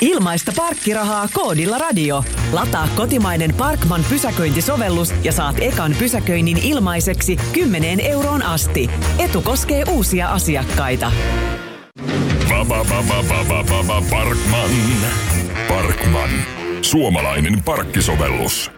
Ilmaista parkkirahaa koodilla radio. Lataa kotimainen Parkman pysäköintisovellus ja saat ekan pysäköinnin ilmaiseksi 10 euroon asti. Etu koskee uusia asiakkaita. Parkman. Parkman. Suomalainen parkkisovellus.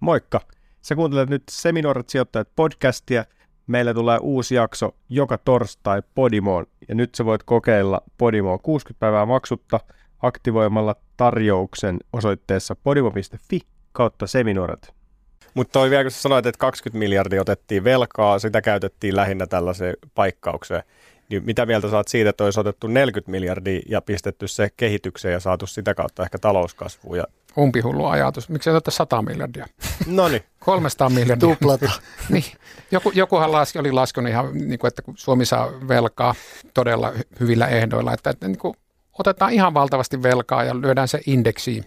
Moikka! Sä kuuntelet nyt Seminuoret sijoittajat podcastia. Meillä tulee uusi jakso joka torstai Podimoon ja nyt sä voit kokeilla Podimoa 60 päivää maksutta aktivoimalla tarjouksen osoitteessa podimo.fi kautta seminuoret. Mutta toi vielä, kun sä sanoit, että 20 miljardia otettiin velkaa, sitä käytettiin lähinnä tällaiseen paikkaukseen. Niin mitä mieltä saat siitä, että olisi otettu 40 miljardia ja pistetty se kehitykseen ja saatu sitä kautta ehkä talouskasvua ja Umpihullu ajatus. Miksi ei 100 miljardia? No niin. 300 miljardia. Tuplata. niin. Joku, jokuhan laski, oli laskenut ihan, niin kuin, että kun Suomi saa velkaa todella hy- hyvillä ehdoilla, että, että niin kuin, otetaan ihan valtavasti velkaa ja lyödään se indeksiin.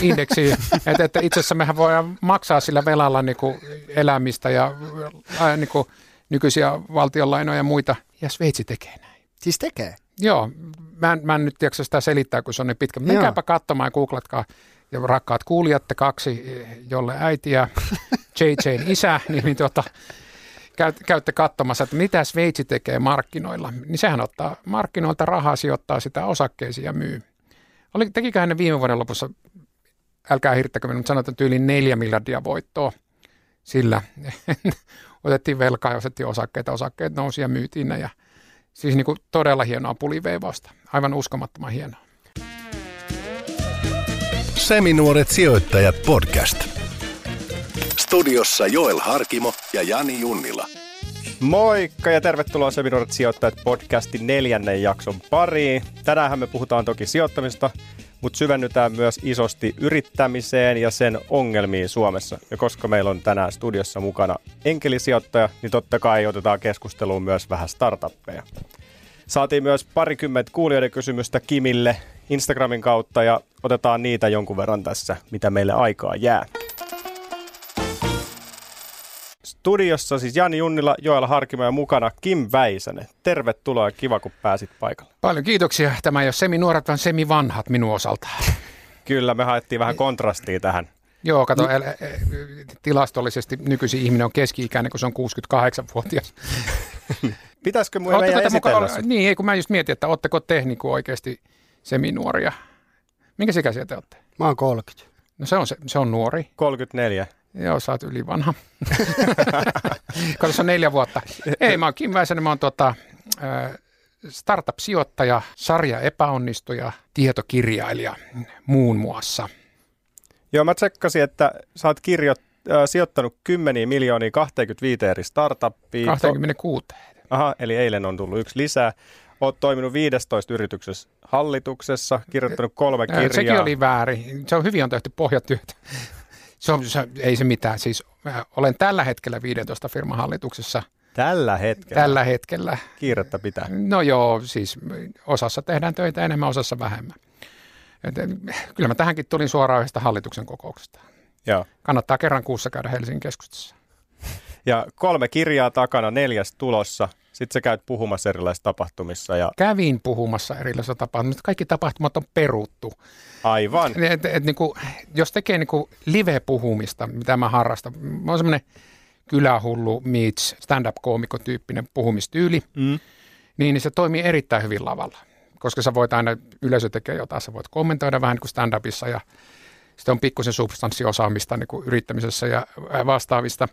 Indeksiin. että, että itse asiassa mehän voidaan maksaa sillä velalla niin kuin elämistä ja ää, niin kuin nykyisiä valtionlainoja ja muita. Ja Sveitsi tekee näin. Siis tekee. Joo, mä en, mä en nyt tiedä sitä selittää, kun se on niin pitkä. Menkääpä katsomaan ja googlatkaa. Ja rakkaat kuulijat, te kaksi, jolle äiti ja JJn isä, niin, niin tuota, käy, käytte katsomassa, että mitä Sveitsi tekee markkinoilla. Niin sehän ottaa markkinoilta rahaa, sijoittaa sitä osakkeisiin ja myy. Oli, tekiköhän ne viime vuoden lopussa, älkää hirttäkö minun, mutta sanotaan tyyliin neljä miljardia voittoa sillä. Otettiin velkaa ja otettiin osakkeita, osakkeet nousi ja myytiin ne ja Siis niin kuin todella hienoa puliveivausta. Aivan uskomattoman hienoa. Seminuoret sijoittajat podcast. Studiossa Joel Harkimo ja Jani Junnila. Moikka ja tervetuloa Seminuoret sijoittajat podcastin neljännen jakson pariin. Tänään me puhutaan toki sijoittamista, mutta syvennytään myös isosti yrittämiseen ja sen ongelmiin Suomessa. Ja koska meillä on tänään studiossa mukana enkelisijoittaja, niin totta kai otetaan keskusteluun myös vähän startuppeja. Saatiin myös parikymmentä kuulijoiden kysymystä Kimille Instagramin kautta ja otetaan niitä jonkun verran tässä, mitä meille aikaa jää. Studiossa siis Jani Junnila, Joel Harkimo ja mukana Kim Väisänen. Tervetuloa ja kiva, kun pääsit paikalle. Paljon kiitoksia. Tämä ei ole semi-nuoret, vaan semi-vanhat minun osalta. Kyllä, me haettiin vähän kontrastia tähän. Joo, kato, mm. tilastollisesti nykyisin ihminen on keski-ikäinen, kun se on 68-vuotias. Pitäisikö mun meidän esitellä mukaan, Niin, kun mä just mietin, että ootteko te niin kuin oikeasti seminuoria. Minkä ikäisiä te olette? Mä oon 30. No se on, se, se on nuori. 34. Joo, sä oot yli vanha. Kato, se on neljä vuotta. Ei, mä oon Kim Väisänen, mä oon tota, startup-sijoittaja, sarja epäonnistuja, tietokirjailija muun muassa. Joo, mä tsekkasin, että sä oot kirjo, äh, sijoittanut kymmeniä miljoonia 25 eri startuppiin. 26. Aha, eli eilen on tullut yksi lisää. Oot toiminut 15 yrityksessä hallituksessa, kirjoittanut kolme kirjaa. Sekin oli väärin. Se on hyvin on tehty pohjatyötä. Se on, se, ei se mitään. Siis olen tällä hetkellä 15 firman hallituksessa. Tällä hetkellä? Tällä hetkellä. Kiirettä pitää. No joo, siis osassa tehdään töitä enemmän, osassa vähemmän. Et, kyllä mä tähänkin tulin suoraan yhdestä hallituksen kokouksesta. Joo. Kannattaa kerran kuussa käydä Helsingin keskustassa. Ja kolme kirjaa takana, neljäs tulossa. Sitten sä käyt puhumassa erilaisissa tapahtumissa. Ja... Kävin puhumassa erilaisissa tapahtumissa. Kaikki tapahtumat on peruttu. Aivan. Et, et, niin kuin, jos tekee niin kuin live-puhumista, mitä mä harrastan, mä oon semmoinen kylähullu meets stand-up-koomikotyyppinen puhumistyyli, mm. niin, niin se toimii erittäin hyvin lavalla. Koska sä voit aina, yleisö tekee jotain, sä voit kommentoida vähän niin kuin stand-upissa ja sitten on pikkusen substanssiosaamista niin kuin yrittämisessä ja vastaavista.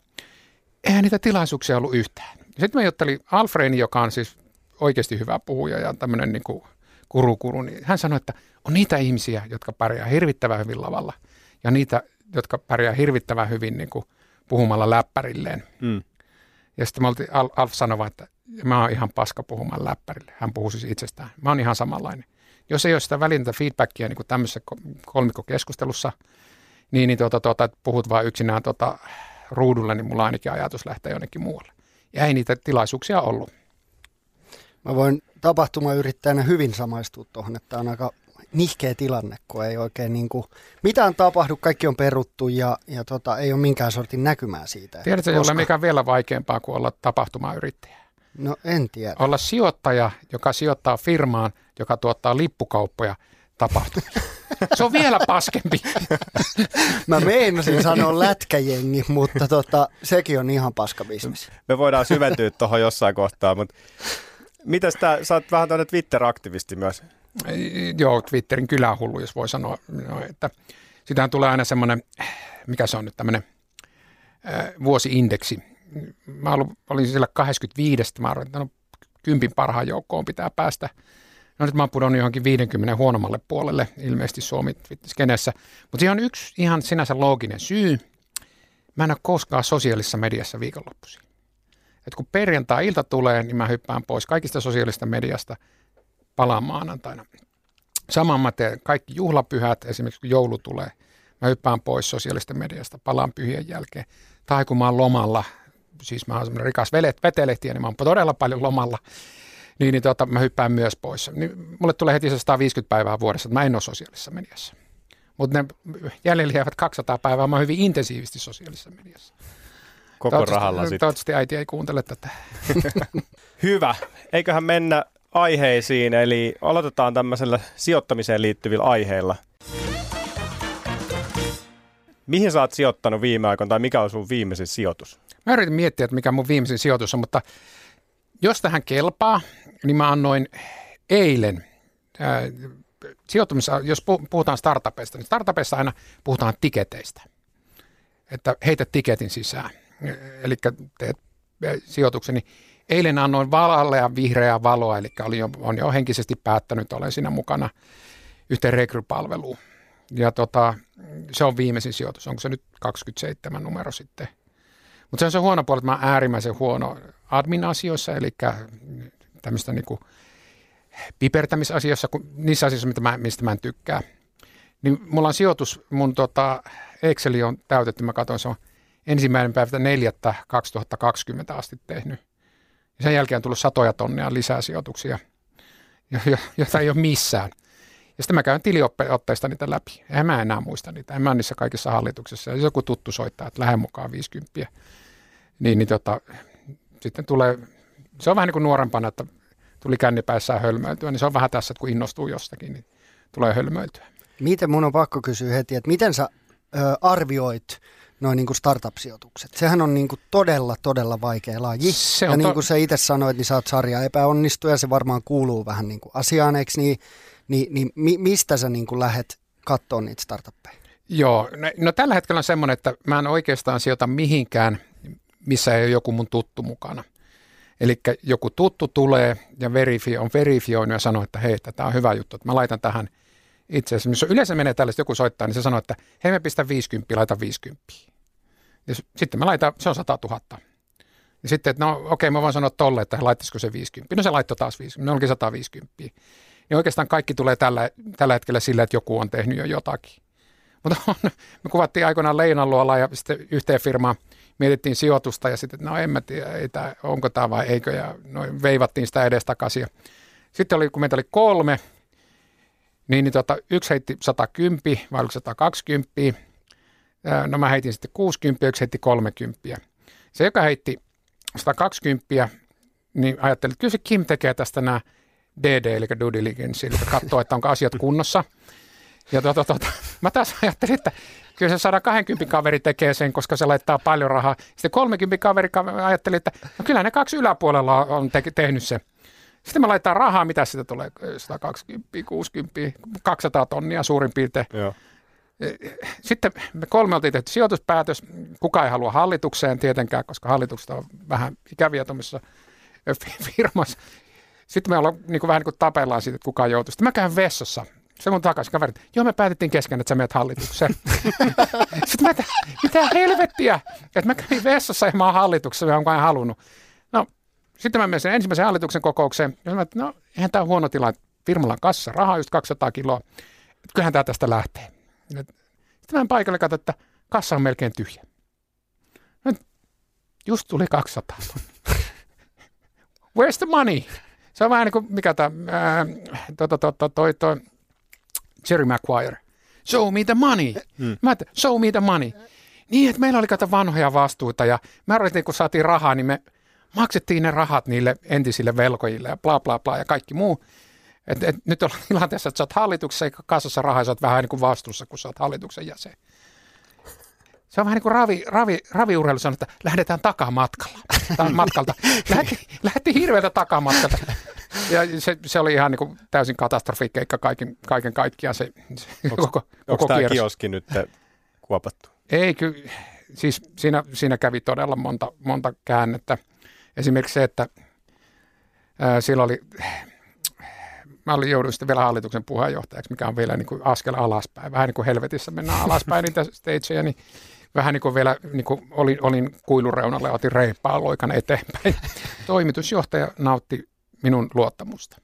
Eihän niitä tilaisuuksia ollut yhtään. Sitten mä juttelin Alfreni, joka on siis oikeasti hyvä puhuja ja tämmöinen niin kuin kurukuru, niin hän sanoi, että on niitä ihmisiä, jotka pärjää hirvittävän hyvin lavalla ja niitä, jotka pärjää hirvittävän hyvin niin kuin puhumalla läppärilleen. Mm. Ja sitten mä oltiin, Alf sanoi, että mä oon ihan paska puhumaan läppärille. Hän puhuu siis itsestään. Mä oon ihan samanlainen. Jos ei ole sitä välintä feedbackia niin kuin tämmöisessä kolmikokeskustelussa, niin, niin tuota, tuota, että puhut vaan yksinään tuota, ruudulle, niin mulla ainakin ajatus lähtee jonnekin muualle. Ja ei niitä tilaisuuksia ollut. Mä voin tapahtumayrittäjänä hyvin samaistua tuohon, että on aika nihkeä tilanne, kun ei oikein niin kuin, mitään tapahdu, kaikki on peruttu ja, ja tota, ei ole minkään sortin näkymää siitä. Tiedätkö, koska... jolle mikä vielä vaikeampaa kuin olla tapahtumayrittäjä? No en tiedä. Olla sijoittaja, joka sijoittaa firmaan, joka tuottaa lippukauppoja tapahtumille. Se on vielä paskempi. Mä meinasin sanoa lätkäjengi, mutta tota, sekin on ihan paskabisnes. Me voidaan syventyä tuohon jossain kohtaa, mutta mitäs tää, sä oot vähän tämmöinen Twitter-aktivisti myös. Joo, Twitterin kylähullu, jos voi sanoa. No, että sitähän tulee aina semmoinen, mikä se on nyt tämmöinen äh, vuosiindeksi. Mä olin siellä 25, mä arvoin, että no, kympin parhaan joukkoon pitää päästä. No nyt mä oon pudonnut johonkin 50 huonommalle puolelle ilmeisesti Suomi skenessä. Mutta siihen on yksi ihan sinänsä looginen syy. Mä en ole koskaan sosiaalisessa mediassa viikonloppuisin. Et kun perjantai-ilta tulee, niin mä hyppään pois kaikista sosiaalista mediasta palaan maanantaina. Saman mä teen kaikki juhlapyhät, esimerkiksi kun joulu tulee, mä hyppään pois sosiaalista mediasta, palaan pyhien jälkeen. Tai kun mä oon lomalla, siis mä oon semmoinen rikas vetelehtiä, niin mä oon todella paljon lomalla, niin, niin tota, mä hyppään myös pois. Niin mulle tulee heti se 150 päivää vuodessa, että mä en ole sosiaalisessa mediassa. Mutta ne jäljellä jäävät 200 päivää, mä oon hyvin intensiivisesti sosiaalisessa mediassa. Koko rahalla sitten. Toivottavasti äiti ei kuuntele tätä. Hyvä. Eiköhän mennä aiheisiin, eli aloitetaan tämmöisellä sijoittamiseen liittyvillä aiheilla. Mihin sä oot sijoittanut viime aikoina, tai mikä on sun viimeisin sijoitus? Mä yritin miettiä, että mikä mun viimeisin sijoitus on, mutta jos tähän kelpaa, niin mä annoin eilen ää, jos pu- puhutaan startupeista, niin startupeissa aina puhutaan tiketeistä. Että heitä tiketin sisään. Eli teet sijoitukseni. Eilen annoin valallea vihreää valoa, eli olin jo, on jo henkisesti päättänyt, olen siinä mukana yhteen rekrypalveluun. Ja tota, se on viimeisin sijoitus. Onko se nyt 27 numero sitten? Mutta se on se huono puoli, että mä oon äärimmäisen huono admin-asioissa, eli tämmöistä niinku pipertämisasioissa, kun niissä asioissa, mitä mä, mistä mä en tykkää. Niin mulla on sijoitus, mun tota Exceli on täytetty, mä katson, se on ensimmäinen päivä 4. 2020 asti tehnyt. Ja sen jälkeen on tullut satoja tonnia lisää sijoituksia, jo- jo- joita ei ole missään. Ja sitten mä käyn tiliotteista niitä läpi. En mä enää muista niitä. En mä niissä kaikissa hallituksissa. Ja jos joku tuttu soittaa, että lähden mukaan 50. Niin, niin tota, sitten tulee, se on vähän niin kuin nuorempana, että tuli kännipäissään hölmöiltyä. Niin se on vähän tässä, että kun innostuu jostakin, niin tulee hölmöiltyä. Miten mun on pakko kysyä heti, että miten sä ö, arvioit noin niin kuin startup-sijoitukset? Sehän on niin kuin todella, todella vaikea laji. Se ja on niin to- kuin sä itse sanoit, niin sä oot sarja epäonnistuja, se varmaan kuuluu vähän niin kuin asiaan, eikö niin? Niin, niin mi, mistä sä niin kuin lähet katsoa niitä startuppeja? Joo, no, no tällä hetkellä on semmoinen, että mä en oikeastaan sijoita mihinkään, missä ei ole joku mun tuttu mukana. Eli joku tuttu tulee ja verifi, on verifioinut ja sanoo, että hei, tämä on hyvä juttu, että mä laitan tähän itse asiassa. Jos yleensä menee tällaista, joku soittaa, niin se sanoo, että hei mä pistän 50, laita 50. Ja sitten mä laitan, se on 100 000. Ja sitten, että no okei, okay, mä voin sanoa tolle, että laittaisiko se 50. No se laittoi taas 50, ne onkin 150. Niin oikeastaan kaikki tulee tällä, tällä hetkellä sillä, että joku on tehnyt jo jotakin. Mutta on, me kuvattiin aikoinaan Leinanluola ja sitten yhteen firmaan mietittiin sijoitusta ja sitten, no en mä tiedä, ei tää, onko tämä vai eikö, ja noin veivattiin sitä edestakaisin. Sitten oli, kun meitä oli kolme, niin, niin tota, yksi heitti 110 vai oliko 120, Ää, no mä heitin sitten 60 ja yksi heitti 30. Se, joka heitti 120, niin ajattelin, että kyllä se Kim tekee tästä nämä DD, eli due diligence, eli katsoo, että onko asiat kunnossa. Ja tota, tota, mä taas ajattelin, että kyllä se 120 kaveri tekee sen, koska se laittaa paljon rahaa. Sitten 30 kaveri ka- ajatteli, että no kyllä ne kaksi yläpuolella on te- tehnyt se. Sitten mä laitan rahaa, mitä sitä tulee, 120, 60, 200 tonnia suurin piirtein. Joo. Sitten me kolme oltiin tehty sijoituspäätös. Kuka ei halua hallitukseen tietenkään, koska hallitukset on vähän ikäviä tuommoisessa firmassa. Sitten me ollaan niin kuin, vähän niin kuin tapellaan siitä, että kuka joutuu. Sitten mä käyn vessassa. Se mun takaisin kaverit. Joo, me päätettiin kesken, että sä menet hallitukseen. Sitten mä, että mitä helvettiä, että mä kävin vessassa ja mä oon hallituksessa, jonka en halunnut. No, sitten mä menen sen ensimmäisen hallituksen kokoukseen. Ja mä, että no, eihän tämä huono tilanne. Firmalla on kassa, rahaa just 200 kiloa. Että kyllähän tämä tästä lähtee. Et Sitten mä paikalle katsoin, että kassa on melkein tyhjä. Nyt just tuli 200. Where's the money? Se on vähän niin kuin, mikä tämä, to, to, to, to, toi, toi Jerry Maguire. Show me the money. Hmm. Mä että, show me the money. Niin, että meillä oli kato vanhoja vastuuta ja mä arvelin, kun saatiin rahaa, niin me maksettiin ne rahat niille entisille velkojille ja bla bla bla ja kaikki muu. Et, et, nyt ollaan tilanteessa, että sä oot hallituksessa eikä kassassa rahaa, sä oot vähän niin kuin vastuussa, kun sä oot hallituksen jäsen. Se on vähän niin kuin ravi, ravi, raviurheilu sanoo, että lähdetään takamatkalla. Tai matkalta. Lähti, lähti hirveältä takamatkalta. Ja se, se oli ihan niin kuin täysin katastrofikeikka kaiken, kaiken kaikkiaan se, se Onks- koko, koko tämä kioski nyt kuopattu? Ei kyllä, siis siinä, siinä kävi todella monta, monta käännettä. Esimerkiksi se, että ää, siellä oli, mä olin jouduin sitten vielä hallituksen puheenjohtajaksi, mikä on vielä niin kuin askel alaspäin. Vähän niin kuin helvetissä mennään alaspäin niitä stageja, niin vähän niin kuin vielä niin kuin olin, olin kuilun reunalla ja otin reippaa loikan eteenpäin. Toimitusjohtaja nautti minun luottamusta.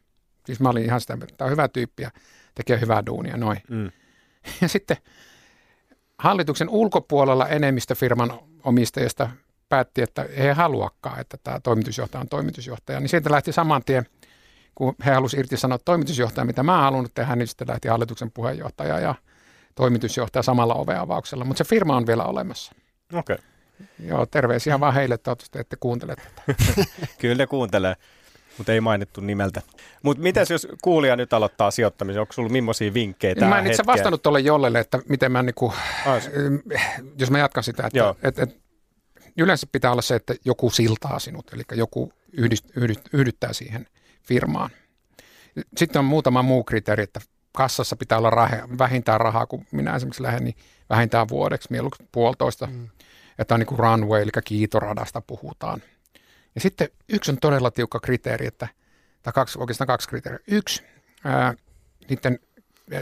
Siis mä olin ihan sitä, mieltä, että tämä on hyvä tyyppi ja tekee hyvää duunia, noin. Mm. Ja sitten hallituksen ulkopuolella enemmistö firman omistajista päätti, että he ei haluakaan, että tämä toimitusjohtaja on toimitusjohtaja. Niin sieltä lähti saman tien, kun he halusivat irtisanoa toimitusjohtaja, mitä mä haluan tehdä, niin sitten lähti hallituksen puheenjohtaja ja toimitusjohtaja samalla oveavauksella. Mutta se firma on vielä olemassa. Okei. Okay. Joo, terveisiä vaan heille, toivottavasti ette kuuntele tätä. Kyllä kuuntelee, mutta ei mainittu nimeltä. Mutta mitäs jos kuulija nyt aloittaa sijoittamisen? Onko sulla millaisia vinkkejä tähän Mä en itse vastannut tuolle jollelle, että miten mä niinku, Ai, jos mä jatkan sitä, että Joo. et, et, yleensä pitää olla se, että joku siltaa sinut, eli joku yhdist, yhdist, yhdyttää siihen firmaan. Sitten on muutama muu kriteeri, että kassassa pitää olla rahe, vähintään rahaa, kun minä esimerkiksi lähden, niin vähintään vuodeksi, mieluummin puolitoista. Mm. Että on niin kuin runway, eli kiitoradasta puhutaan. Ja sitten yksi on todella tiukka kriteeri, että, tai kaksi, oikeastaan kaksi kriteeriä. Yksi, ää, niiden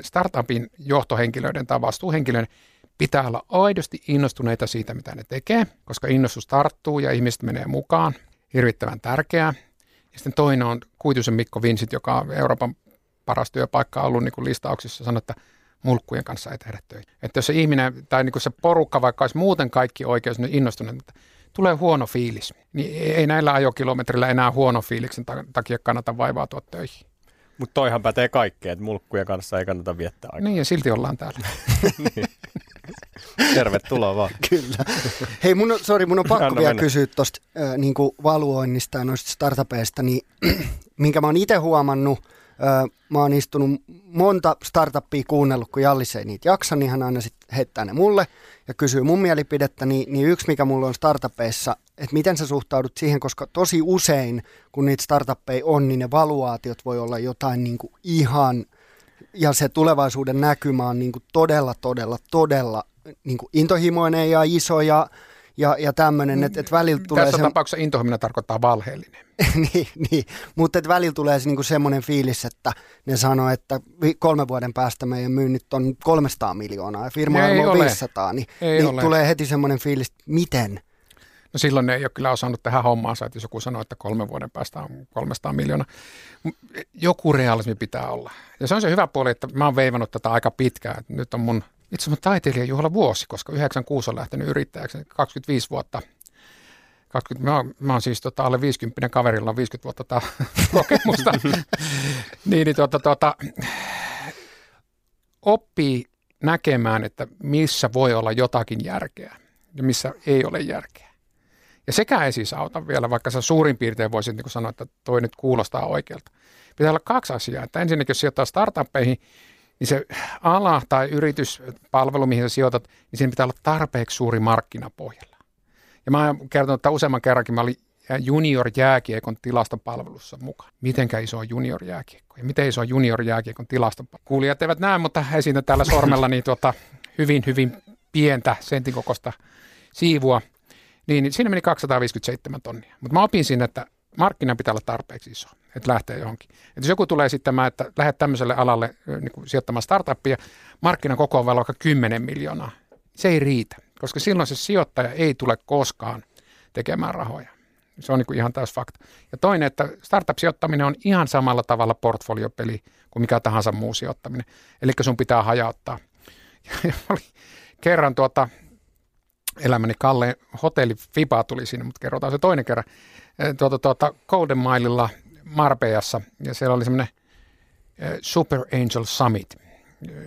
startupin johtohenkilöiden tai vastuuhenkilöiden pitää olla aidosti innostuneita siitä, mitä ne tekee, koska innostus tarttuu ja ihmiset menee mukaan. Hirvittävän tärkeää. Ja sitten toinen on Kuitusen Mikko Vinsit, joka on Euroopan paras työpaikka ollut niin kuin listauksissa, sanoi, että mulkkujen kanssa ei tehdä töitä. Että jos se ihminen tai niin kuin se porukka, vaikka olisi muuten kaikki oikeus niin innostunut, mutta tulee huono fiilis, niin ei näillä ajokilometrillä enää huono fiiliksen ta- takia kannata vaivautua töihin. mutta toihan pätee kaikkeen, että mulkkujen kanssa ei kannata viettää aikaa. Niin ja silti ollaan täällä. Tervetuloa vaan. Kyllä. Hei, mun on, sorry, mun on pakko Anna vielä mennä. kysyä tuosta äh, niinku valuoinnista ja noista startupeista, niin minkä mä oon itse huomannut, mä oon istunut monta startuppia kuunnellut, kun Jallis ei niitä jaksa, niin hän aina sitten heittää ne mulle ja kysyy mun mielipidettä, niin, niin yksi mikä mulla on startupeissa, että miten sä suhtaudut siihen, koska tosi usein, kun niitä startuppeja on, niin ne valuaatiot voi olla jotain niinku ihan, ja se tulevaisuuden näkymä on niinku todella, todella, todella niinku intohimoinen ja iso ja, ja, ja tämmöinen, että et välillä tulee Tässä se, tapauksessa intohiminen tarkoittaa valheellinen. niin, niin, mutta välillä tulee se niinku semmoinen fiilis, että ne sanoo, että vi- kolmen vuoden päästä meidän myynnit on 300 miljoonaa ja firma Ei on ole. 500, niin, Ei niin ole. tulee heti semmoinen fiilis, että miten? No silloin ne ei ole kyllä osannut tehdä hommaansa, että jos joku sanoo, että kolmen vuoden päästä on 300 miljoonaa. Joku realismi pitää olla. Ja se on se hyvä puoli, että mä oon veivannut tätä aika pitkään. Nyt on mun itse asiassa taiteilijajuhla vuosi, koska 96 on lähtenyt yrittäjäksi, 25 vuotta. 20, mä, oon, mä oon siis tota, alle 50 kaverilla on 50 vuotta tää kokemusta. niin, niin tuota, tuota, oppii näkemään, että missä voi olla jotakin järkeä ja missä ei ole järkeä. Ja sekä ei siis auta vielä, vaikka sä suurin piirtein voisit niin sanoa, että toi nyt kuulostaa oikealta. Pitää olla kaksi asiaa. Että ensinnäkin, jos sijoittaa startuppeihin, niin se ala tai yrityspalvelu, mihin sä sijoitat, niin siinä pitää olla tarpeeksi suuri markkinapohjalla. Ja mä oon kertonut, että useamman kerrankin mä olin junior jääkiekon tilastopalvelussa mukaan. Mitenkä iso on junior jääkiekko ja miten iso on junior jääkiekon tilastopalvelu. Kuulijat eivät näe, mutta esitän tällä sormella niin tuota, hyvin, hyvin pientä sentin kokoista siivua. Niin, siinä meni 257 tonnia. Mutta mä opin siinä, että markkinan pitää olla tarpeeksi iso, että lähtee johonkin. Et jos joku tulee esittämään, että lähdet tämmöiselle alalle niin kuin sijoittamaan startuppia, markkinan koko on vaikka 10 miljoonaa. Se ei riitä, koska silloin se sijoittaja ei tule koskaan tekemään rahoja. Se on niin kuin ihan täys fakta. Ja toinen, että startup-sijoittaminen on ihan samalla tavalla portfoliopeli kuin mikä tahansa muu sijoittaminen. Eli sun pitää hajauttaa. Ja oli kerran tuota, elämäni Kalle hotelli Fiba tuli sinne, mutta kerrotaan se toinen kerran. Tuota, tuota, Golden Mileilla Marpeassa ja siellä oli semmoinen Super Angel Summit.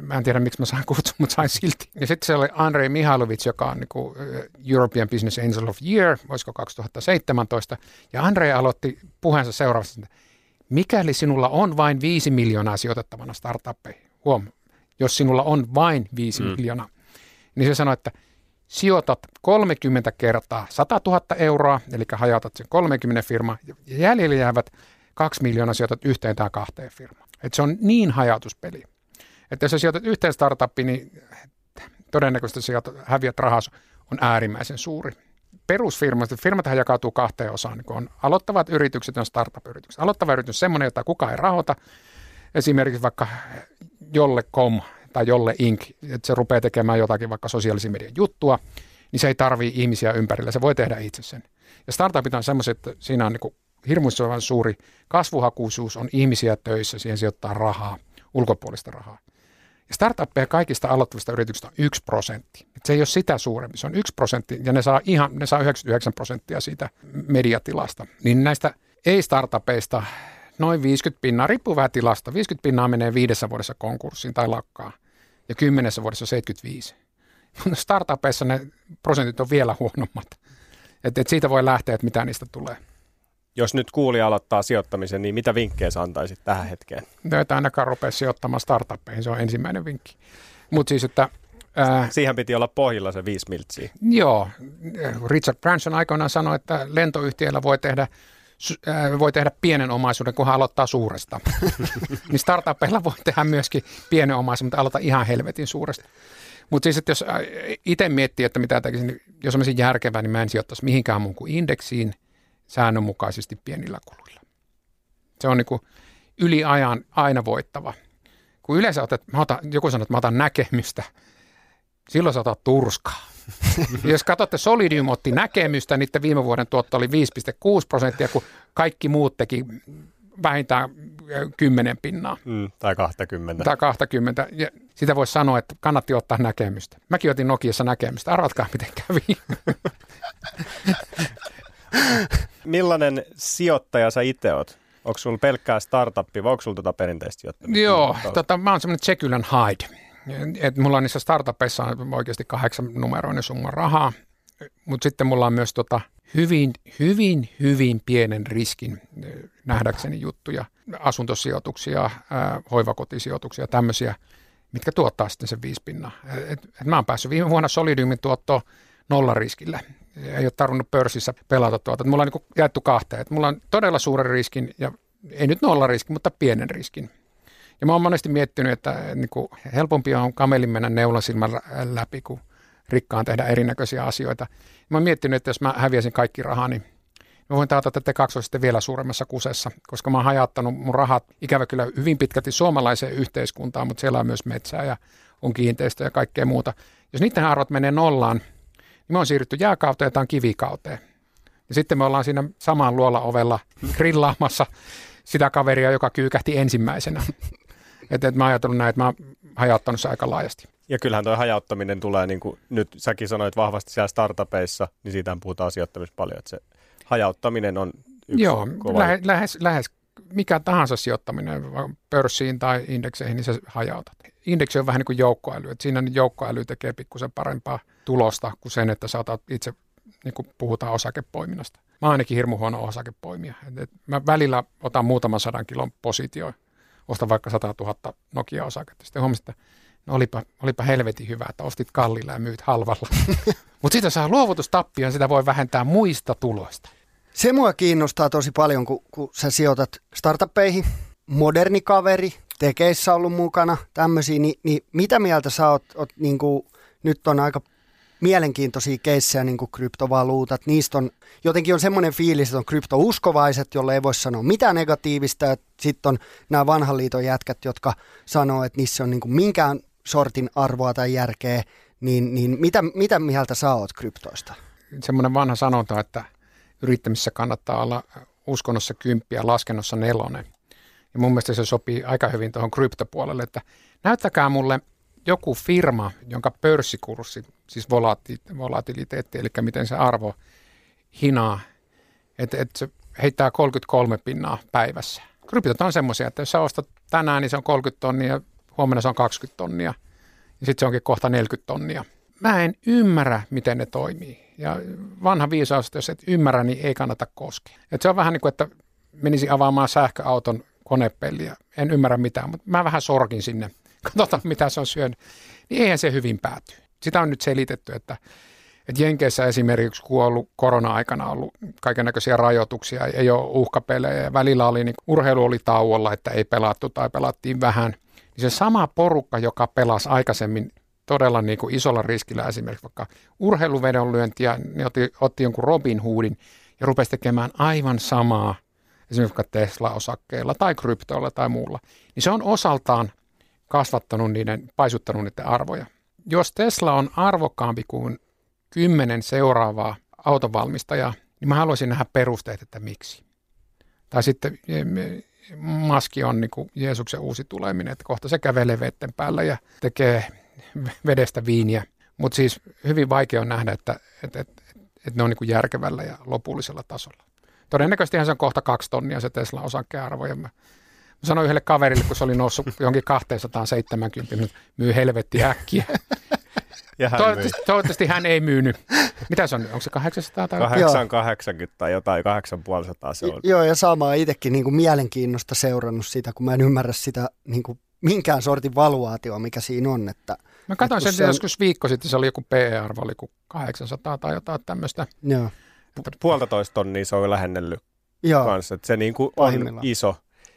Mä en tiedä, miksi mä sain kutsun, mutta sain silti. Ja sitten siellä oli Andrei Mihailovic, joka on niin European Business Angel of Year, olisiko 2017. Ja Andrei aloitti puheensa seuraavasti, että mikäli sinulla on vain 5 miljoonaa sijoitettavana startuppeihin, huom, jos sinulla on vain 5 mm. miljoonaa, niin se sanoo, että sijoitat 30 kertaa 100 000 euroa, eli hajautat sen 30 firmaa, ja jäljellä jäävät 2 miljoonaa sijoitat yhteen tai kahteen firmaan. Et se on niin hajautuspeli. Että jos sä sijoitat yhteen startuppiin, niin todennäköisesti sijoitat, häviät rahas on äärimmäisen suuri. Perusfirmat, firmat jakautuu kahteen osaan, niin on aloittavat yritykset ja startup-yritykset. Aloittava yritys on semmoinen, jota kukaan ei rahoita, esimerkiksi vaikka jolle.com tai jolle Inc., että se rupeaa tekemään jotakin vaikka sosiaalisen median juttua, niin se ei tarvii ihmisiä ympärillä, se voi tehdä itse sen. Ja startupit on semmoiset, että siinä on niin hirmuisen suuri kasvuhakuisuus, on ihmisiä töissä, siihen sijoittaa rahaa, ulkopuolista rahaa. Ja startuppeja kaikista aloittavista yrityksistä on 1 prosentti. Et se ei ole sitä suurempi, se on 1 prosentti ja ne saa, ihan, ne saa 99 prosenttia siitä mediatilasta. Niin näistä ei-startupeista noin 50 pinnaa, riippuu vähän tilasta, 50 pinnaa menee viidessä vuodessa konkurssiin tai lakkaa ja kymmenessä vuodessa 75. Startupeissa ne prosentit on vielä huonommat. Et, et siitä voi lähteä, että mitä niistä tulee. Jos nyt kuulija aloittaa sijoittamisen, niin mitä vinkkejä sä antaisit tähän hetkeen? No, että ainakaan rupea sijoittamaan startuppeihin, se on ensimmäinen vinkki. Mutta siis, että Ää, Siihen piti olla pohjilla se viisi miltsiä. Joo. Richard Branson aikoinaan sanoi, että lentoyhtiöllä voi tehdä voi tehdä pienen omaisuuden, kun aloittaa suuresta. niin startupeilla voi tehdä myöskin pienen omaisuuden, mutta aloita ihan helvetin suuresta. Mutta siis, että jos itse miettii, että mitä tekisin, niin jos olisin järkevää, niin mä en sijoittaisi mihinkään muun kuin indeksiin säännönmukaisesti pienillä kuluilla. Se on niin kuin yli ajan aina voittava. Kun yleensä otat, mä otan, joku sanoo, että mä otan näkemystä, silloin sä otat turskaa. Jos katsotte, Solidium otti näkemystä, niin viime vuoden tuotto oli 5,6 prosenttia, kun kaikki muut teki vähintään 10 pinnaa. Mm, tai 20. Tai 20. Ja sitä voisi sanoa, että kannatti ottaa näkemystä. Mäkin otin Nokiassa näkemystä. Arvatkaa, miten kävi. Millainen sijoittaja sä itse oot? Onko sulla pelkkää startuppi vai onko sulla tuota perinteistä sijoittamista? Joo, tota, mä oon semmoinen Jekyll and Hyde. Et mulla on niissä startupeissa oikeasti kahdeksan numeroinen summa rahaa, mutta sitten mulla on myös tota hyvin, hyvin, hyvin pienen riskin nähdäkseni juttuja, asuntosijoituksia, ää, hoivakotisijoituksia, tämmöisiä, mitkä tuottaa sitten sen viisi pinnaa. Et, et mä oon päässyt viime vuonna Solidiumin tuottoon nollariskillä. Ei ole tarvinnut pörssissä pelata tuota. Mulla on niin jaettu kahteen. Et mulla on todella suuren riskin ja ei nyt nollariski, mutta pienen riskin. Ja mä oon monesti miettinyt, että niin kuin helpompi on kamelin mennä neulasilmän läpi, kuin rikkaan tehdä erinäköisiä asioita. Mä oon miettinyt, että jos mä häviäisin kaikki rahani, niin mä voin taata, että te kaksi sitten vielä suuremmassa kusessa, koska mä oon hajattanut mun rahat ikävä kyllä hyvin pitkälti suomalaiseen yhteiskuntaan, mutta siellä on myös metsää ja on kiinteistöjä ja kaikkea muuta. Jos niiden arvot menee nollaan, niin me on siirrytty jääkauteen tai kivikauteen. Ja sitten me ollaan siinä samaan luola ovella grillaamassa sitä kaveria, joka kyykähti ensimmäisenä. Että et mä ajatellut näin, että mä oon hajauttanut se aika laajasti. Ja kyllähän tuo hajauttaminen tulee, niin kuin nyt säkin sanoit vahvasti siellä startupeissa, niin siitä puhutaan sijoittamista paljon, että se hajauttaminen on yksi Joo, kova lähes, lähes, lähes mikä tahansa sijoittaminen pörssiin tai indekseihin, niin sä hajautat. Indeksi on vähän niin kuin joukkoäly, että siinä joukkoäly tekee pikkusen parempaa tulosta kuin sen, että saatat itse, niin kuin puhutaan osakepoiminnasta. Mä oon ainakin hirmu huono osakepoimija. Et, et mä välillä otan muutaman sadan kilon positio ostan vaikka 100 000 Nokia-osaketta. Sitten huomasin, että no olipa, olipa helvetin hyvä, että ostit kallilla ja myyt halvalla. Mutta siitä saa luovutustappia, sitä voi vähentää muista tuloista. Se mua kiinnostaa tosi paljon, kun, kun sä sijoitat startuppeihin, moderni kaveri, tekeissä ollut mukana, tämmöisiä, niin, niin mitä mieltä sä oot, oot niin kuin, nyt on aika mielenkiintoisia keissejä, niin kuin kryptovaluutat. Niistä on, jotenkin on semmoinen fiilis, että on kryptouskovaiset, jolle ei voi sanoa mitään negatiivista. Sitten on nämä vanhan liiton jätkät, jotka sanoo, että niissä on niin kuin minkään sortin arvoa tai järkeä. Niin, niin mitä, mitä mieltä sä oot kryptoista? Semmoinen vanha sanonta, että yrittämisessä kannattaa olla uskonnossa kymppiä, laskennossa nelonen. Ja mun mielestä se sopii aika hyvin tuohon kryptopuolelle, että näyttäkää mulle – joku firma, jonka pörssikurssi, siis volati- volatiliteetti, eli miten se arvo hinaa, että et se heittää 33 pinnaa päivässä. Kryptot on semmoisia, että jos sä ostat tänään, niin se on 30 tonnia, huomenna se on 20 tonnia, ja sitten se onkin kohta 40 tonnia. Mä en ymmärrä, miten ne toimii. Ja vanha viisaus, että jos et ymmärrä, niin ei kannata koskea. Et se on vähän niin kuin, että menisin avaamaan sähköauton konepeliä. En ymmärrä mitään, mutta mä vähän sorkin sinne. Katsotaan, mitä se on syönyt. Niin eihän se hyvin pääty. Sitä on nyt selitetty, että, että Jenkeissä esimerkiksi, kun on ollut korona-aikana ollut kaiken näköisiä rajoituksia, ei ole uhkapelejä ja välillä oli, niin urheilu oli tauolla, että ei pelattu tai pelattiin vähän, niin se sama porukka, joka pelasi aikaisemmin todella niin kuin isolla riskillä esimerkiksi vaikka urheiluvedonlyöntiä, ne otti, otti jonkun Robin Hoodin ja rupesi tekemään aivan samaa esimerkiksi Tesla-osakkeilla tai kryptoilla tai muulla, niin se on osaltaan kasvattanut niiden, paisuttanut niiden arvoja. Jos Tesla on arvokkaampi kuin kymmenen seuraavaa autovalmistajaa, niin mä haluaisin nähdä perusteet, että miksi. Tai sitten maski on niin kuin Jeesuksen uusi tuleminen, että kohta se kävelee vetten päällä ja tekee vedestä viiniä. Mutta siis hyvin vaikea on nähdä, että, että, että, että ne on niin kuin järkevällä ja lopullisella tasolla. Todennäköisesti se on kohta kaksi tonnia se Tesla osakkearvo. Ja mä sanoin yhdelle kaverille, kun se oli noussut johonkin 270, niin myy helvetti äkkiä. Ja hän Toivottavasti, toivottavasti hän ei myynyt. Mitä se on? Onko se 800 tai 880 tai jotain, 8500 se on. Joo, ja samaa itsekin niin kuin mielenkiinnosta seurannut sitä, kun mä en ymmärrä sitä niin kuin minkään sortin valuaatioa, mikä siinä on. Että, Mä katsoin että sen se on- joskus viikko sitten, se oli joku PE-arvo, oli kuin 800 tai jotain tämmöistä. Joo, Pu- Puolitoista tonnia se on lähennellyt joo. kanssa, että se niinku on Pahimmillaan. iso.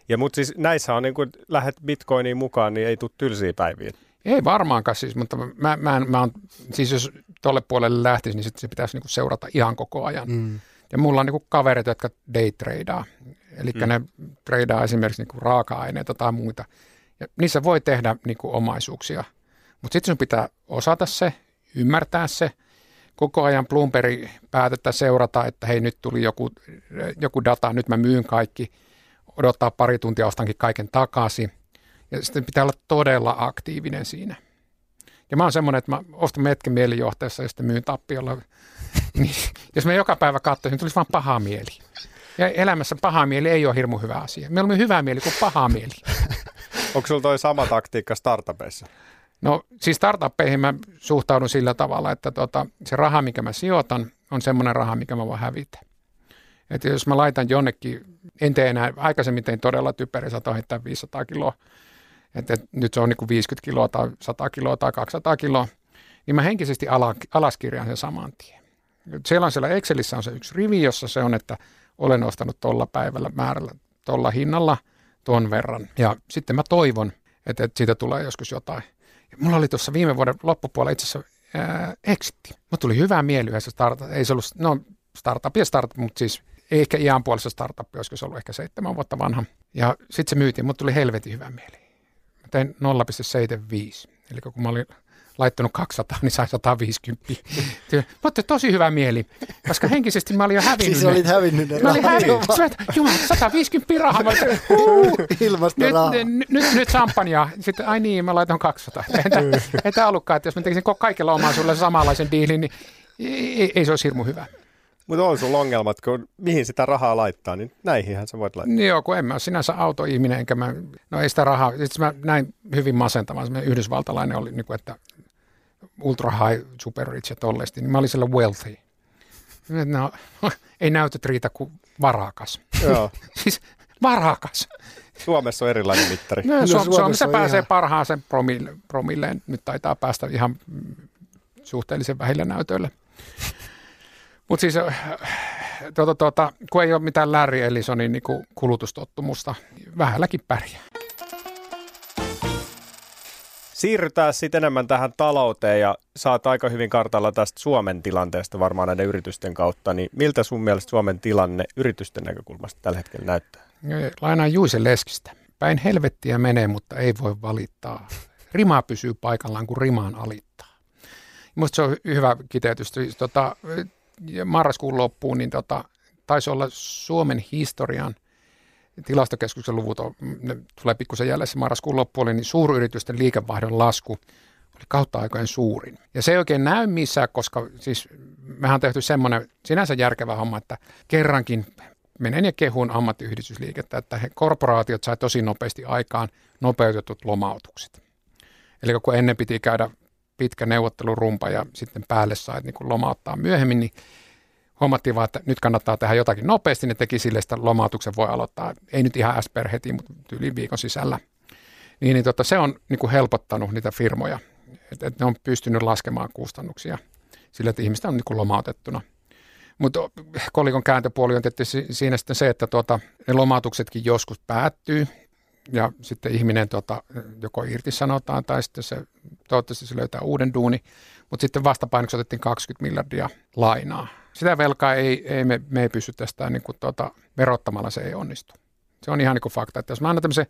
Ja mutta siis näissä on niinku, lähdet bitcoiniin mukaan, niin ei tule tylsiä päiviä. Ei varmaankaan siis, mutta mä, mä, mä on, siis jos tolle puolelle lähtisi, niin sit se pitäisi niinku seurata ihan koko ajan. Mm. Ja mulla on niinku kavereita, jotka daytradaa. Eli mm. ne tradaa esimerkiksi niinku raaka-aineita tai muita. Ja niissä voi tehdä niinku omaisuuksia. Mutta sitten sun pitää osata se, ymmärtää se, koko ajan Bloomberg päätettä seurata, että hei nyt tuli joku, joku data, nyt mä myyn kaikki, odottaa pari tuntia, ostankin kaiken takaisin. Ja sitten pitää olla todella aktiivinen siinä. Ja mä oon semmoinen, että mä ostan metken mielijohteessa ja sitten myyn tappiolla. Niin, jos mä joka päivä katsoisin, niin tulisi vaan paha mieli. Ja elämässä paha mieli ei ole hirmu hyvä asia. Meillä on hyvä mieli kuin paha mieli. Onko sulla toi sama taktiikka startupeissa? No siis startuppeihin mä suhtaudun sillä tavalla, että tota, se raha, mikä mä sijoitan, on semmoinen raha, mikä mä voin hävitä. Että jos mä laitan jonnekin, en tee enää, aikaisemmin tein todella typeri, saatoin heittää 500 kiloa, että et nyt se on niin kuin 50 kiloa tai 100 kiloa tai 200 kiloa, niin mä henkisesti ala, alaskirjaan sen saman tien. Siellä on siellä Excelissä on se yksi rivi, jossa se on, että olen ostanut tuolla päivällä määrällä, tuolla hinnalla tuon verran. Ja sitten mä toivon, että, että siitä tulee joskus jotain. Ja mulla oli tuossa viime vuoden loppupuolella itse asiassa ää, exitti. Mulla tuli hyvää mieli yhdessä startup. Ei se ollut, no startup ja startup, mutta siis ehkä iän puolessa startup, olisiko se ollut ehkä seitsemän vuotta vanha. Ja sitten se myytiin, mutta tuli helvetin hyvä mieli. Mä tein 0,75. Eli kun mä olin laittanut 200, niin sain 150. Mutta tosi hyvä mieli, koska henkisesti mä olin jo hävinnyt Siis olit hävinnyt ne Mä olin hävinnyt. Jumala, 150 rahaa. Mä olin, huu, ilmasta nyt, rahaa. nyt, nyt, nyt champagnea. Sitten, ai niin, mä laitan 200. Ei tämä- ollutkaan, että jos mä tekisin kaikilla omaisuudella samanlaisen diilin, niin ei, ei, ei se olisi hirmu hyvä. Mutta on sulla ongelmat, kun mihin sitä rahaa laittaa, niin näihinhän sä voit laittaa. Niin Joo, kun en mä ole sinänsä autoihminen, enkä mä, no ei sitä rahaa, sitten mä näin hyvin masentavan, semmoinen yhdysvaltalainen oli, niin kuin, että ultra high, super rich ja tollesti, niin mä olin siellä wealthy. No, ei näytöt riitä kuin varakas. Joo. Siis varakas. Suomessa on erilainen mittari. No, No, Su- Suomessa Suomessa pääsee ihan- parhaaseen promille, promilleen. Nyt taitaa päästä ihan mm, suhteellisen vähillä näytöillä. Mutta siis äh, tuota, tuota, kun ei ole mitään Larry Ellisonin niin kuin kulutustottumusta, vähälläkin pärjää. Siirrytään sitten enemmän tähän talouteen ja saat aika hyvin kartalla tästä Suomen tilanteesta varmaan näiden yritysten kautta. Niin miltä sun mielestä Suomen tilanne yritysten näkökulmasta tällä hetkellä näyttää? Lainaan Juise Leskistä. Päin helvettiä menee, mutta ei voi valittaa. Rima pysyy paikallaan, kun rimaan alittaa. Minusta se on hy- hyvä kiteytys. Siis, Tota, marraskuun loppuun niin tota, taisi olla Suomen historian tilastokeskuksen luvut, on, ne tulee pikkusen jäljessä marraskuun loppuun, niin suuryritysten liikevaihdon lasku oli kautta aikojen suurin. Ja se ei oikein näy missään, koska siis mehän on tehty semmoinen sinänsä järkevä homma, että kerrankin menen ja kehun ammattiyhdistysliikettä, että he, korporaatiot sai tosi nopeasti aikaan nopeutetut lomautukset. Eli kun ennen piti käydä pitkä neuvottelurumpa ja sitten päälle sai niin kuin lomauttaa myöhemmin, niin huomattiin vaan, että nyt kannattaa tehdä jotakin nopeasti, ne teki sille, että lomautuksen voi aloittaa, ei nyt ihan SPR heti, mutta yli viikon sisällä. Niin, niin tota, se on niin kuin helpottanut niitä firmoja, että et ne on pystynyt laskemaan kustannuksia sillä, että ihmistä on niin kuin lomautettuna. Mutta kolikon kääntöpuoli on tietysti siinä sitten se, että tuota, ne lomautuksetkin joskus päättyy ja sitten ihminen tuota, joko irtisanotaan tai sitten se, toivottavasti se löytää uuden duuni, mutta sitten vastapainoksi otettiin 20 miljardia lainaa. Sitä velkaa ei, ei me, me ei pysty tästä niin kuin tuota, verottamalla, se ei onnistu. Se on ihan niin kuin fakta, että jos mä annan tämmöisen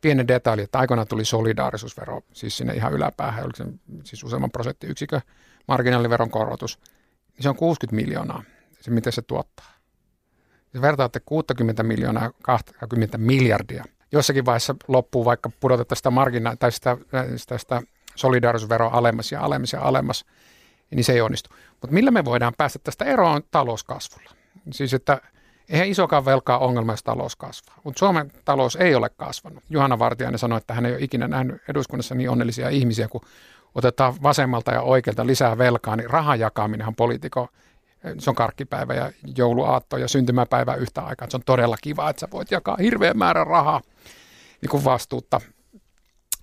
pienen detaili, että aikoinaan tuli solidaarisuusvero, siis sinne ihan yläpäähän, oliko se siis useamman prosenttiyksikön marginaaliveron korotus, niin se on 60 miljoonaa, se miten se tuottaa. Jos vertaatte 60 miljoonaa 20 miljardia, jossakin vaiheessa loppuu vaikka pudotetta sitä margina- tai sitä, sitä, sitä solidaarisuusveroa alemmas ja alemmas ja alemmas, niin se ei onnistu. Mutta millä me voidaan päästä tästä eroon talouskasvulla? Siis että eihän isokaan velkaa ongelma, jos talous kasvaa. Mutta Suomen talous ei ole kasvanut. Juhana Vartiainen sanoi, että hän ei ole ikinä nähnyt eduskunnassa niin onnellisia ihmisiä, kun otetaan vasemmalta ja oikealta lisää velkaa, niin rahan jakaminenhan poliitikko, se on karkkipäivä ja jouluaatto ja syntymäpäivä yhtä aikaa. Se on todella kiva, että sä voit jakaa hirveän määrän rahaa niin kuin vastuutta.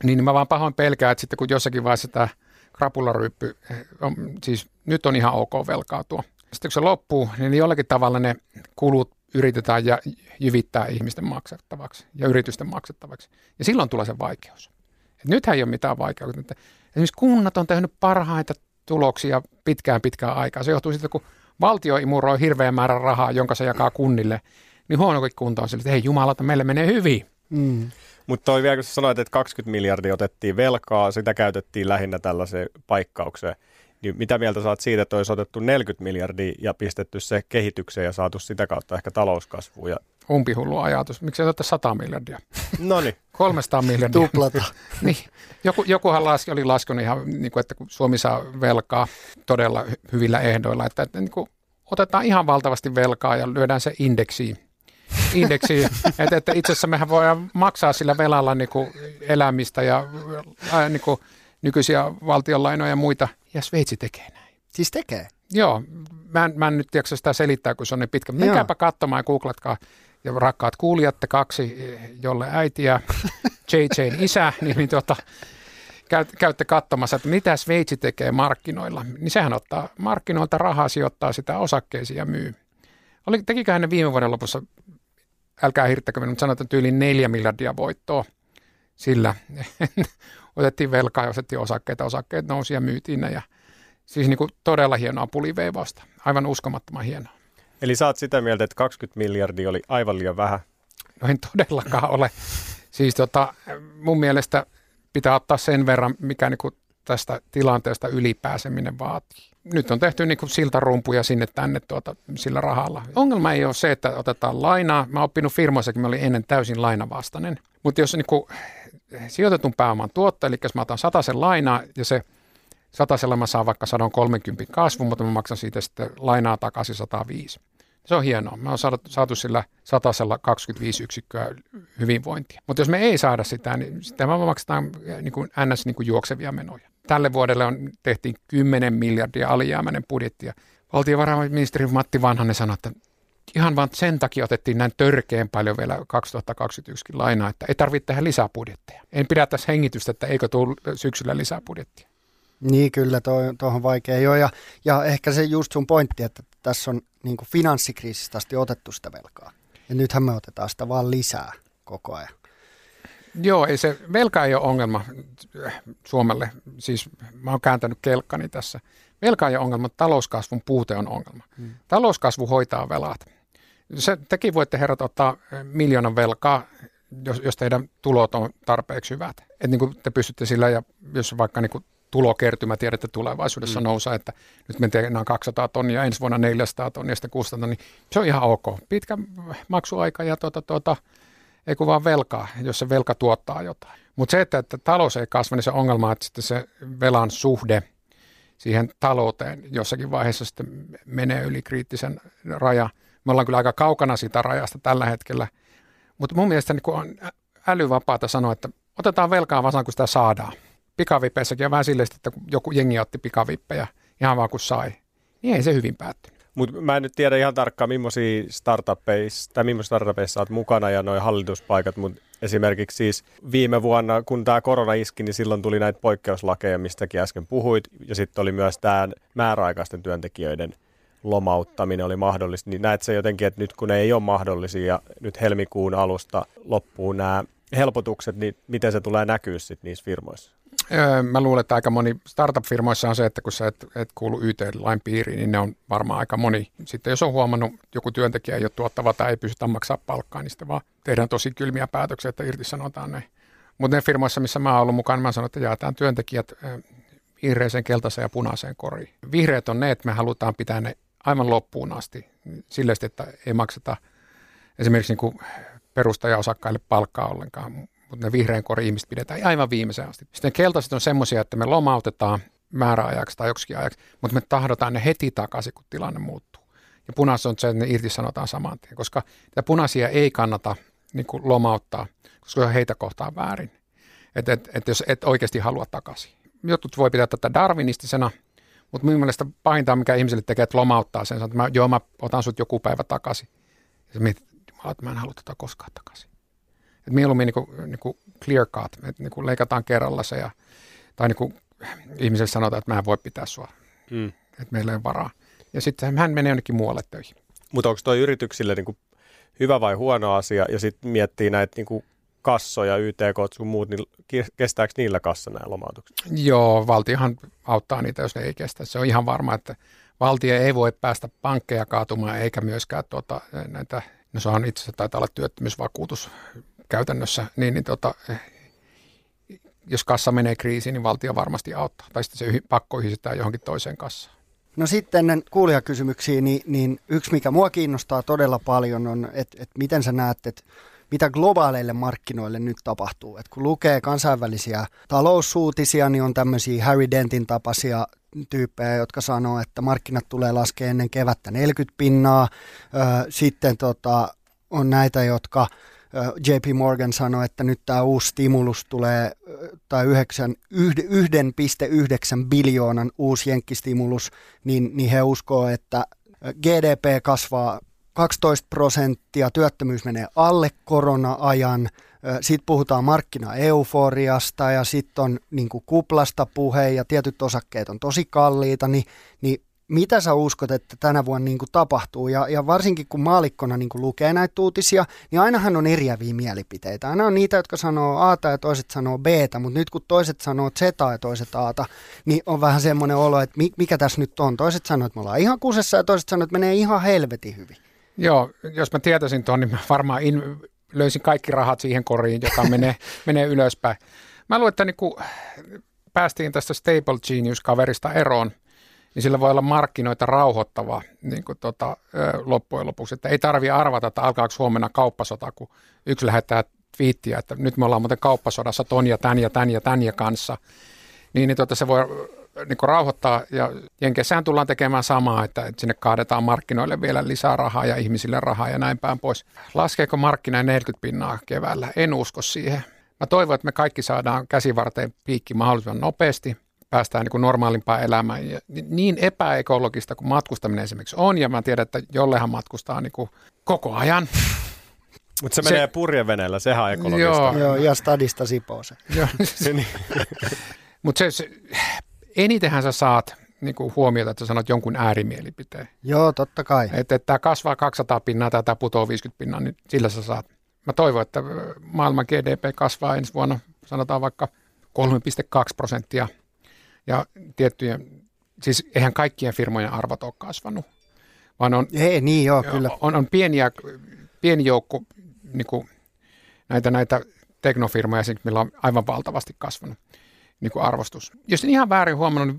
Niin mä vaan pahoin pelkää, että sitten kun jossakin vaiheessa tämä krapularyyppy, on, siis nyt on ihan ok velkautua. Sitten kun se loppuu, niin jollakin tavalla ne kulut yritetään ja jyvittää ihmisten maksettavaksi ja yritysten maksettavaksi. Ja silloin tulee se vaikeus. Et nythän ei ole mitään. Että esimerkiksi kunnat on tehnyt parhaita tuloksia pitkään pitkään aikaa. Se johtuu siitä, kun valtio imuroi hirveän määrän rahaa, jonka se jakaa kunnille, niin huonokin kunta on sille, että hei jumalata, meille menee hyvin. Mm. Mutta toi vielä, kun sä sanoit, että 20 miljardia otettiin velkaa, sitä käytettiin lähinnä tällaiseen paikkaukseen. Niin mitä mieltä saat siitä, että olisi otettu 40 miljardia ja pistetty se kehitykseen ja saatu sitä kautta ehkä talouskasvua? Ja... Umpihullu ajatus. Miksi otetta 100 miljardia? No niin. 300 miljardia. Tuplata. niin. Joku, jokuhan laski, oli laskenut ihan, niin kuin, että kun Suomi saa velkaa todella hyvillä ehdoilla, että, että niin kuin, otetaan ihan valtavasti velkaa ja lyödään se indeksiin indeksi, että, että itse asiassa mehän voidaan maksaa sillä velalla niin kuin elämistä ja ää, niin kuin nykyisiä valtionlainoja ja muita, ja Sveitsi tekee näin. Siis tekee? Joo, mä en, mä en nyt tiedä sitä selittää, kun se on niin pitkä. Menkääpä katsomaan ja googlatkaa, ja rakkaat kuulijat, kaksi, jolle äiti ja JJn isä, niin, niin tuota, käy, käytte katsomassa, että mitä Sveitsi tekee markkinoilla. Niin sehän ottaa markkinoilta rahaa, sijoittaa sitä osakkeisiin ja myy. Oli, tekiköhän ne viime vuoden lopussa, älkää hirttäkö mutta sanotaan, että yli neljä miljardia voittoa sillä. Otettiin velkaa ja otettiin osakkeita, osakkeet nousi ja myytiin ne. Ja, siis niin kuin todella hienoa puliveivasta, aivan uskomattoman hienoa. Eli saat sitä mieltä, että 20 miljardia oli aivan liian vähän? No en todellakaan ole. Siis tota, mun mielestä pitää ottaa sen verran, mikä niin kuin tästä tilanteesta ylipääseminen vaatii nyt on tehty niin siltarumpuja sinne tänne tuota, sillä rahalla. Ongelma ei ole se, että otetaan lainaa. Mä oon oppinut firmoissakin, mä olin ennen täysin lainavastainen. Mutta jos niin kuin, sijoitetun pääoman tuotto, eli jos mä otan sen lainaa ja se satasella mä saan vaikka 130 kasvu, mutta mä maksan siitä sitten lainaa takaisin 105. Se on hienoa. Me on saatu, saatu sillä satasella 25 yksikköä hyvinvointia. Mutta jos me ei saada sitä, niin sitten me maksetaan niin kuin ns. Niin kuin juoksevia menoja tälle vuodelle on, tehtiin 10 miljardia alijäämäinen budjetti. Ja valtiovarainministeri Matti Vanhanen sanoi, että ihan vaan sen takia otettiin näin törkeän paljon vielä 2021 lainaa, että ei tarvitse tehdä lisää budjetteja. En pidä tässä hengitystä, että eikö tule syksyllä lisää budjettia. Niin kyllä, tuohon vaikea jo. Ja, ja ehkä se just sun pointti, että tässä on niin finanssikriisistä asti otettu sitä velkaa. Ja nythän me otetaan sitä vaan lisää koko ajan. Joo, ei se, velka ei ole ongelma Suomelle. Siis mä oon kääntänyt kelkkani tässä. Velka ei ole ongelma, talouskasvun puute on ongelma. Hmm. Talouskasvu hoitaa velat. Se, tekin voitte herrat ottaa miljoonan velkaa, jos, jos teidän tulot on tarpeeksi hyvät. Että niin kuin te pystytte sillä, ja jos vaikka niin kuin tulokertymä tiedätte tulevaisuudessa mm. nousee, että nyt me tehdään 200 tonnia, ensi vuonna 400 tonnia, sitten 600 niin se on ihan ok. Pitkä maksuaika ja tuota, tuota, ei kun vaan velkaa, jos se velka tuottaa jotain. Mutta se, että, että talous ei kasva, niin se ongelma, että sitten se velan suhde siihen talouteen jossakin vaiheessa sitten menee yli kriittisen raja. Me ollaan kyllä aika kaukana siitä rajasta tällä hetkellä, mutta mun mielestä niin on älyvapaata sanoa, että otetaan velkaa vaan kun sitä saadaan. Pikavipeissäkin on vähän silleen, että joku jengi otti pikavippejä ihan vaan kun sai. Niin ei se hyvin päättynyt. Mutta mä en nyt tiedä ihan tarkkaan, millaisia startupeissa, tai millaisia startupeissa olet mukana ja noin hallituspaikat, mutta esimerkiksi siis viime vuonna, kun tämä korona iski, niin silloin tuli näitä poikkeuslakeja, mistäkin äsken puhuit, ja sitten oli myös tämä määräaikaisten työntekijöiden lomauttaminen oli mahdollista, niin näet se jotenkin, että nyt kun ne ei ole mahdollisia ja nyt helmikuun alusta loppuun nämä helpotukset, niin miten se tulee näkyä sitten niissä firmoissa? Mä luulen, että aika moni startup-firmoissa on se, että kun sä et, et kuulu YT-lain piiriin, niin ne on varmaan aika moni. Sitten jos on huomannut, joku työntekijä ei ole tuottava tai ei pystytä maksaa palkkaa, niin sitten vaan tehdään tosi kylmiä päätöksiä, että irtisanotaan ne. Mutta ne firmoissa, missä mä oon ollut mukana, mä sanon, että jaetaan työntekijät vihreäseen, keltaiseen ja punaiseen koriin. Vihreät on ne, että me halutaan pitää ne aivan loppuun asti sille, että ei makseta esimerkiksi niin perustajaosakkaille palkkaa ollenkaan, mutta ne vihreän kori ihmiset pidetään aivan viimeiseen asti. Sitten keltaiset on semmoisia, että me lomautetaan määräajaksi tai joksikin ajaksi, mutta me tahdotaan ne heti takaisin, kun tilanne muuttuu. Ja punaiset on se, että ne irtisanotaan saman tien, koska punaisia ei kannata niin kuin lomauttaa, koska heitä kohtaa väärin. Että et, et jos et oikeasti halua takaisin. Jotkut voi pitää tätä darwinistisena, mutta minun mielestä pahinta mikä ihmiselle tekee, että lomauttaa sen, että mä, joo, mä otan sut joku päivä takaisin. Ja sä mietit, että mä en halua tätä koskaan takaisin. Et mieluummin niin kuin, niin kuin clear cut, että niin kuin leikataan kerralla se ja, tai niin kuin ihmiselle sanotaan, että mä en voi pitää sua, mm. että meillä ei ole varaa. Ja sitten hän menee jonnekin muualle töihin. Mutta onko tuo yrityksille niin kuin hyvä vai huono asia ja sitten miettii näitä niin kuin kassoja, YTK sun muut, niin kestääkö niillä kassa nämä lomautukset? Joo, valtiohan auttaa niitä, jos ne ei kestä. Se on ihan varma, että valtio ei voi päästä pankkeja kaatumaan eikä myöskään tuota, näitä, no se on itse asiassa taitaa olla työttömyysvakuutus käytännössä, niin, niin tota, jos kassa menee kriisiin, niin valtio varmasti auttaa. Tai sitten se pakko yhdistää johonkin toiseen kassaan. No sitten ennen kuulijakysymyksiä, niin, niin yksi mikä mua kiinnostaa todella paljon on, että, että miten sä näet, että mitä globaaleille markkinoille nyt tapahtuu. Et kun lukee kansainvälisiä taloussuutisia, niin on tämmöisiä Harry Dentin tapaisia tyyppejä, jotka sanoo, että markkinat tulee laskea ennen kevättä 40 pinnaa. Sitten tota, on näitä, jotka JP Morgan sanoi, että nyt tämä uusi stimulus tulee, tai 1,9 biljoonan uusi jenkkistimulus, niin, niin he uskoo, että GDP kasvaa 12 prosenttia, työttömyys menee alle korona-ajan, sitten puhutaan markkina-euforiasta ja sitten on niin kuplasta puhe ja tietyt osakkeet on tosi kalliita, niin, niin mitä sä uskot, että tänä vuonna niin kuin tapahtuu? Ja, ja varsinkin kun maalikkona niin kuin lukee näitä uutisia, niin ainahan on eriäviä mielipiteitä. Aina on niitä, jotka sanoo A ja toiset sanoo B, mutta nyt kun toiset sanoo Z ja toiset A, niin on vähän semmoinen olo, että mikä tässä nyt on. Toiset sanoo, että me ollaan ihan kusessa ja toiset sanoo, että menee ihan helvetin hyvin. Joo, jos mä tietäisin tuon, niin mä varmaan in, löysin kaikki rahat siihen koriin, joka menee, menee ylöspäin. Mä luulen, että niin kun päästiin tästä Stable Genius-kaverista eroon – niin sillä voi olla markkinoita rauhoittava niin kuin tota, loppujen lopuksi. Että ei tarvitse arvata, että alkaako huomenna kauppasota, kun yksi lähettää twiittiä, että nyt me ollaan muuten kauppasodassa ton ja tän ja tän ja tän ja kanssa. Niin, niin tota, se voi niin kuin rauhoittaa ja Jenkessähän tullaan tekemään samaa, että, että sinne kaadetaan markkinoille vielä lisää rahaa ja ihmisille rahaa ja näin päin pois. Laskeeko markkina 40 pinnaa keväällä? En usko siihen. Mä toivon, että me kaikki saadaan käsivarteen piikki mahdollisimman nopeasti päästään niin kuin normaalimpaan elämään. Ja niin epäekologista kuin matkustaminen esimerkiksi on, ja mä tiedän, että jollehan matkustaa niin kuin koko ajan. Mutta se, se menee purjeveneellä, sehän on ekologista. Joo, joo ja stadista Sipoose. Mutta se, se, enitenhän sä saat niin kuin huomiota, että sä sanot jonkun äärimielipiteen. Joo, totta kai. Että, että tämä kasvaa 200 pinnaa tai tämä putoaa 50 pinnaa, niin sillä sä saat. Mä toivon, että maailman GDP kasvaa ensi vuonna, sanotaan vaikka 3,2 prosenttia – ja tiettyjen, siis eihän kaikkien firmojen arvot ole kasvanut, vaan on, Ei, niin joo, kyllä. on, on pieniä, pieni joukko niin kuin näitä, näitä teknofirmoja, millä on aivan valtavasti kasvanut niin kuin arvostus. Jos en ihan väärin huomannut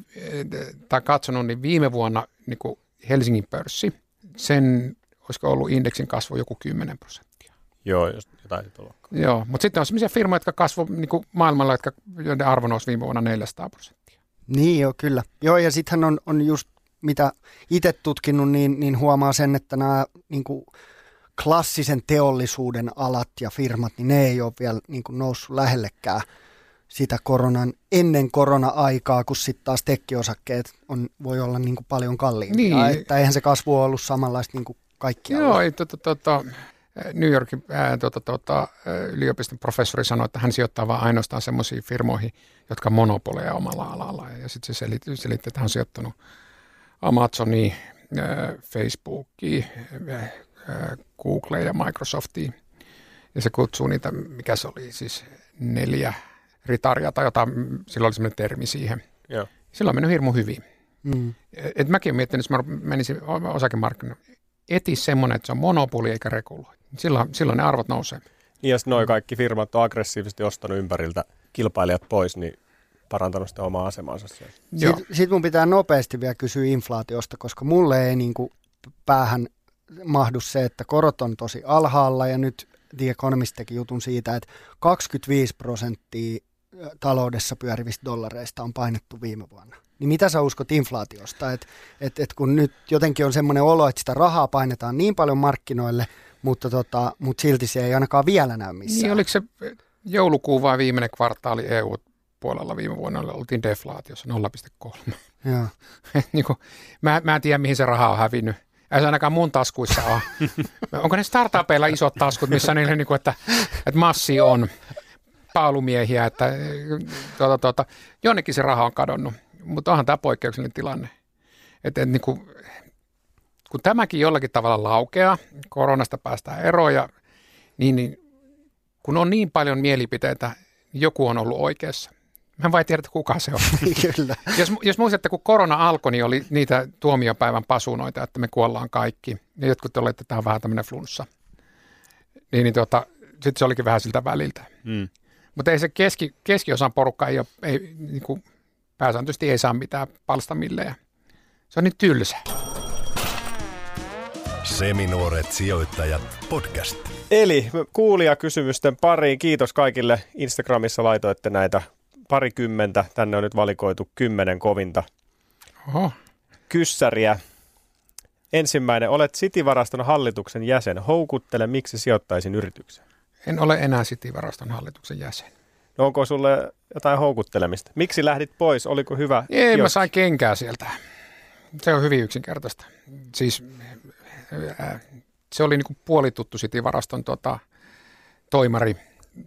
tai katsonut, niin viime vuonna niin kuin Helsingin pörssi, sen olisiko ollut indeksin kasvu joku 10 prosenttia. Joo, jotain tulla. Joo, mutta sitten on sellaisia firmoja, jotka kasvoivat niin maailmalla, jotka, joiden arvo nousi viime vuonna 400 prosenttia. Niin joo, kyllä. Joo, ja sittenhän on, on just mitä itse tutkinut, niin, niin huomaa sen, että nämä niin kuin klassisen teollisuuden alat ja firmat, niin ne ei ole vielä niin kuin noussut lähellekään sitä koronan, ennen korona-aikaa, kun sitten taas tekkiosakkeet on, voi olla niin kuin paljon kalliimpia. Niin. Että eihän se kasvu ole ollut samanlaista niin kuin kaikkialla. Joo, ei, tota, tota, New Yorkin ää, tota, tota, yliopiston professori sanoi, että hän sijoittaa vain ainoastaan semmoisiin firmoihin, jotka monopoleja omalla alalla. Ja sitten se selitti, selitti, että hän on sijoittanut Amazoniin, ää, Facebookiin, ää, Google ja Microsoftiin. Ja se kutsuu niitä, mikä se oli siis neljä ritaria tai jotain, sillä oli semmoinen termi siihen. Joo. Sillä on mennyt hirmu hyvin. Mm. Et mäkin olen miettinyt, että jos mä menisin osakemarkkinoille, eti semmoinen, että se on monopoli eikä reguloi. Silloin, silloin ne arvot nousee. Niin jos noin kaikki firmat on aggressiivisesti ostanut ympäriltä kilpailijat pois, niin parantanut sitä omaa asemaansa siellä. Sitten sit mun pitää nopeasti vielä kysyä inflaatiosta, koska mulle ei niin kuin päähän mahdu se, että korot on tosi alhaalla ja nyt The Economist teki jutun siitä, että 25 prosenttia taloudessa pyörivistä dollareista on painettu viime vuonna. Niin mitä sä uskot inflaatiosta? Et, et, et kun nyt jotenkin on semmoinen olo, että sitä rahaa painetaan niin paljon markkinoille, mutta, tota, mutta silti se ei ainakaan vielä näy missään. Niin oliko se joulukuu vai viimeinen kvartaali EU-puolella viime vuonna, oltiin deflaatiossa 0,3. Joo. niin kuin, mä, mä en tiedä, mihin se raha on hävinnyt. Ei se ainakaan mun taskuissa ole. Onko ne startupeilla isot taskut, missä niille, niin kuin, että, että massi on paalumiehiä, että tuota, tuota, jonnekin se raha on kadonnut. Mutta onhan tämä poikkeuksellinen tilanne. Et, et, niin kuin, kun tämäkin jollakin tavalla laukeaa, koronasta päästään eroon, ja, niin, niin kun on niin paljon mielipiteitä, niin joku on ollut oikeassa. Mä en vain tiedä, että kuka se on. Kyllä. jos, jos muistatte, kun korona alkoi, niin oli niitä tuomiopäivän pasunoita, että me kuollaan kaikki. Ja jotkut olette, että tämä on vähän tämmöinen flunssa. Niin, niin tota, sitten se olikin vähän siltä väliltä. Mm. Mutta ei se keski, keskiosan porukka ei ole, ei, niin kuin, pääsääntöisesti ei saa mitään palstamillejä. Se on niin tylsä. Seminuoret sijoittajat podcast. Eli kuulijakysymysten pariin. Kiitos kaikille. Instagramissa laitoitte näitä parikymmentä. Tänne on nyt valikoitu kymmenen kovinta Oho. kyssäriä. Ensimmäinen. Olet City-varaston hallituksen jäsen. Houkuttele, miksi sijoittaisin yritykseen. En ole enää City-varaston hallituksen jäsen. No onko sulle jotain houkuttelemista? Miksi lähdit pois? Oliko hyvä? Ei, mä sijoitus? sain kenkää sieltä. Se on hyvin yksinkertaista. Siis se oli niinku puolituttu City-varaston tota, toimari,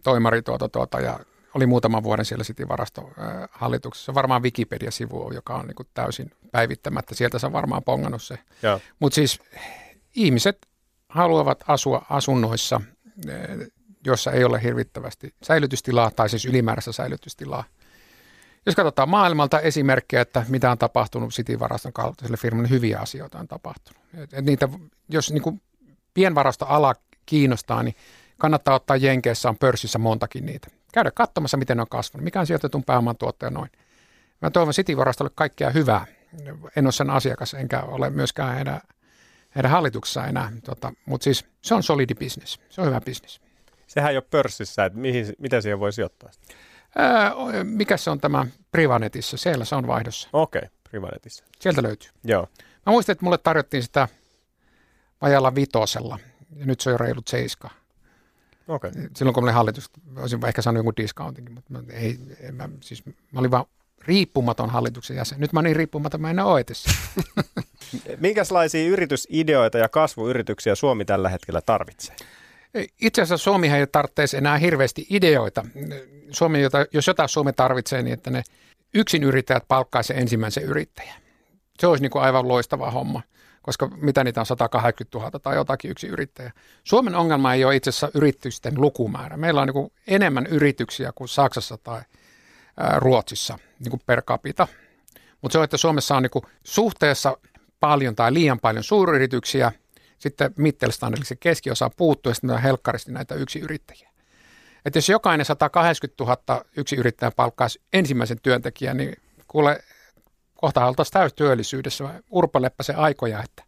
toimari tuota, tuota, ja oli muutaman vuoden siellä City-varaston hallituksessa. Varmaan Wikipedia-sivu, joka on niinku täysin päivittämättä. Sieltä se on varmaan pongannut se. Mutta siis ihmiset haluavat asua asunnoissa, jossa ei ole hirvittävästi säilytystilaa tai siis ylimääräistä säilytystilaa. Jos katsotaan maailmalta esimerkkejä, että mitä on tapahtunut City-varaston kaltaiselle firmalle, niin hyviä asioita on tapahtunut. Et, et niitä, jos niin kuin pienvarastoala kiinnostaa, niin kannattaa ottaa Jenkeissä on pörssissä montakin niitä. Käydä katsomassa, miten ne on kasvanut, mikä on sijoitetun pääoman tuotto ja noin. Mä toivon City-varastolle kaikkea hyvää. En ole sen asiakas, enkä ole myöskään heidän, heidän hallituksessa enää. Tota, Mutta siis se on solidi business. Se on hyvä business. Sehän ei ole pörssissä, että mihin, mitä siihen voi sijoittaa? Mikä se on tämä Privanetissa? Siellä se on vaihdossa. Okei, okay, Privanetissa. Sieltä löytyy. Joo. Mä muistan, että mulle tarjottiin sitä vajalla vitosella. Ja nyt se on jo reilut seiska. Okei. Okay. Silloin kun olin hallitus, olisin ehkä saanut jonkun discountinkin, mutta mä, ei, en mä, siis, mä olin vaan riippumaton hallituksen jäsen. Nyt mä oon niin riippumaton, mä en ole oetessa. Minkälaisia yritysideoita ja kasvuyrityksiä Suomi tällä hetkellä tarvitsee? Itse asiassa Suomihan ei tarvitsisi enää hirveästi ideoita. Suomi, jota, jos jotain Suomi tarvitsee, niin että ne yksin yrittäjät palkkaisi ensimmäisen yrittäjän. Se olisi niin kuin aivan loistava homma, koska mitä niitä on 180 000 tai jotakin yksi yrittäjä. Suomen ongelma ei ole itse asiassa yritysten lukumäärä. Meillä on niin kuin enemmän yrityksiä kuin Saksassa tai Ruotsissa niin kuin per capita. Mutta se on, että Suomessa on niin kuin suhteessa paljon tai liian paljon suuryrityksiä, sitten Mittelstandille se keskiosa puuttuu ja sitten on helkkaristi näitä yksiyrittäjiä. Että jos jokainen 180 000 yksi yrittäjä palkkaisi ensimmäisen työntekijän, niin kuule, kohta oltaisiin täystyöllisyydessä. Urpo se aikoja, että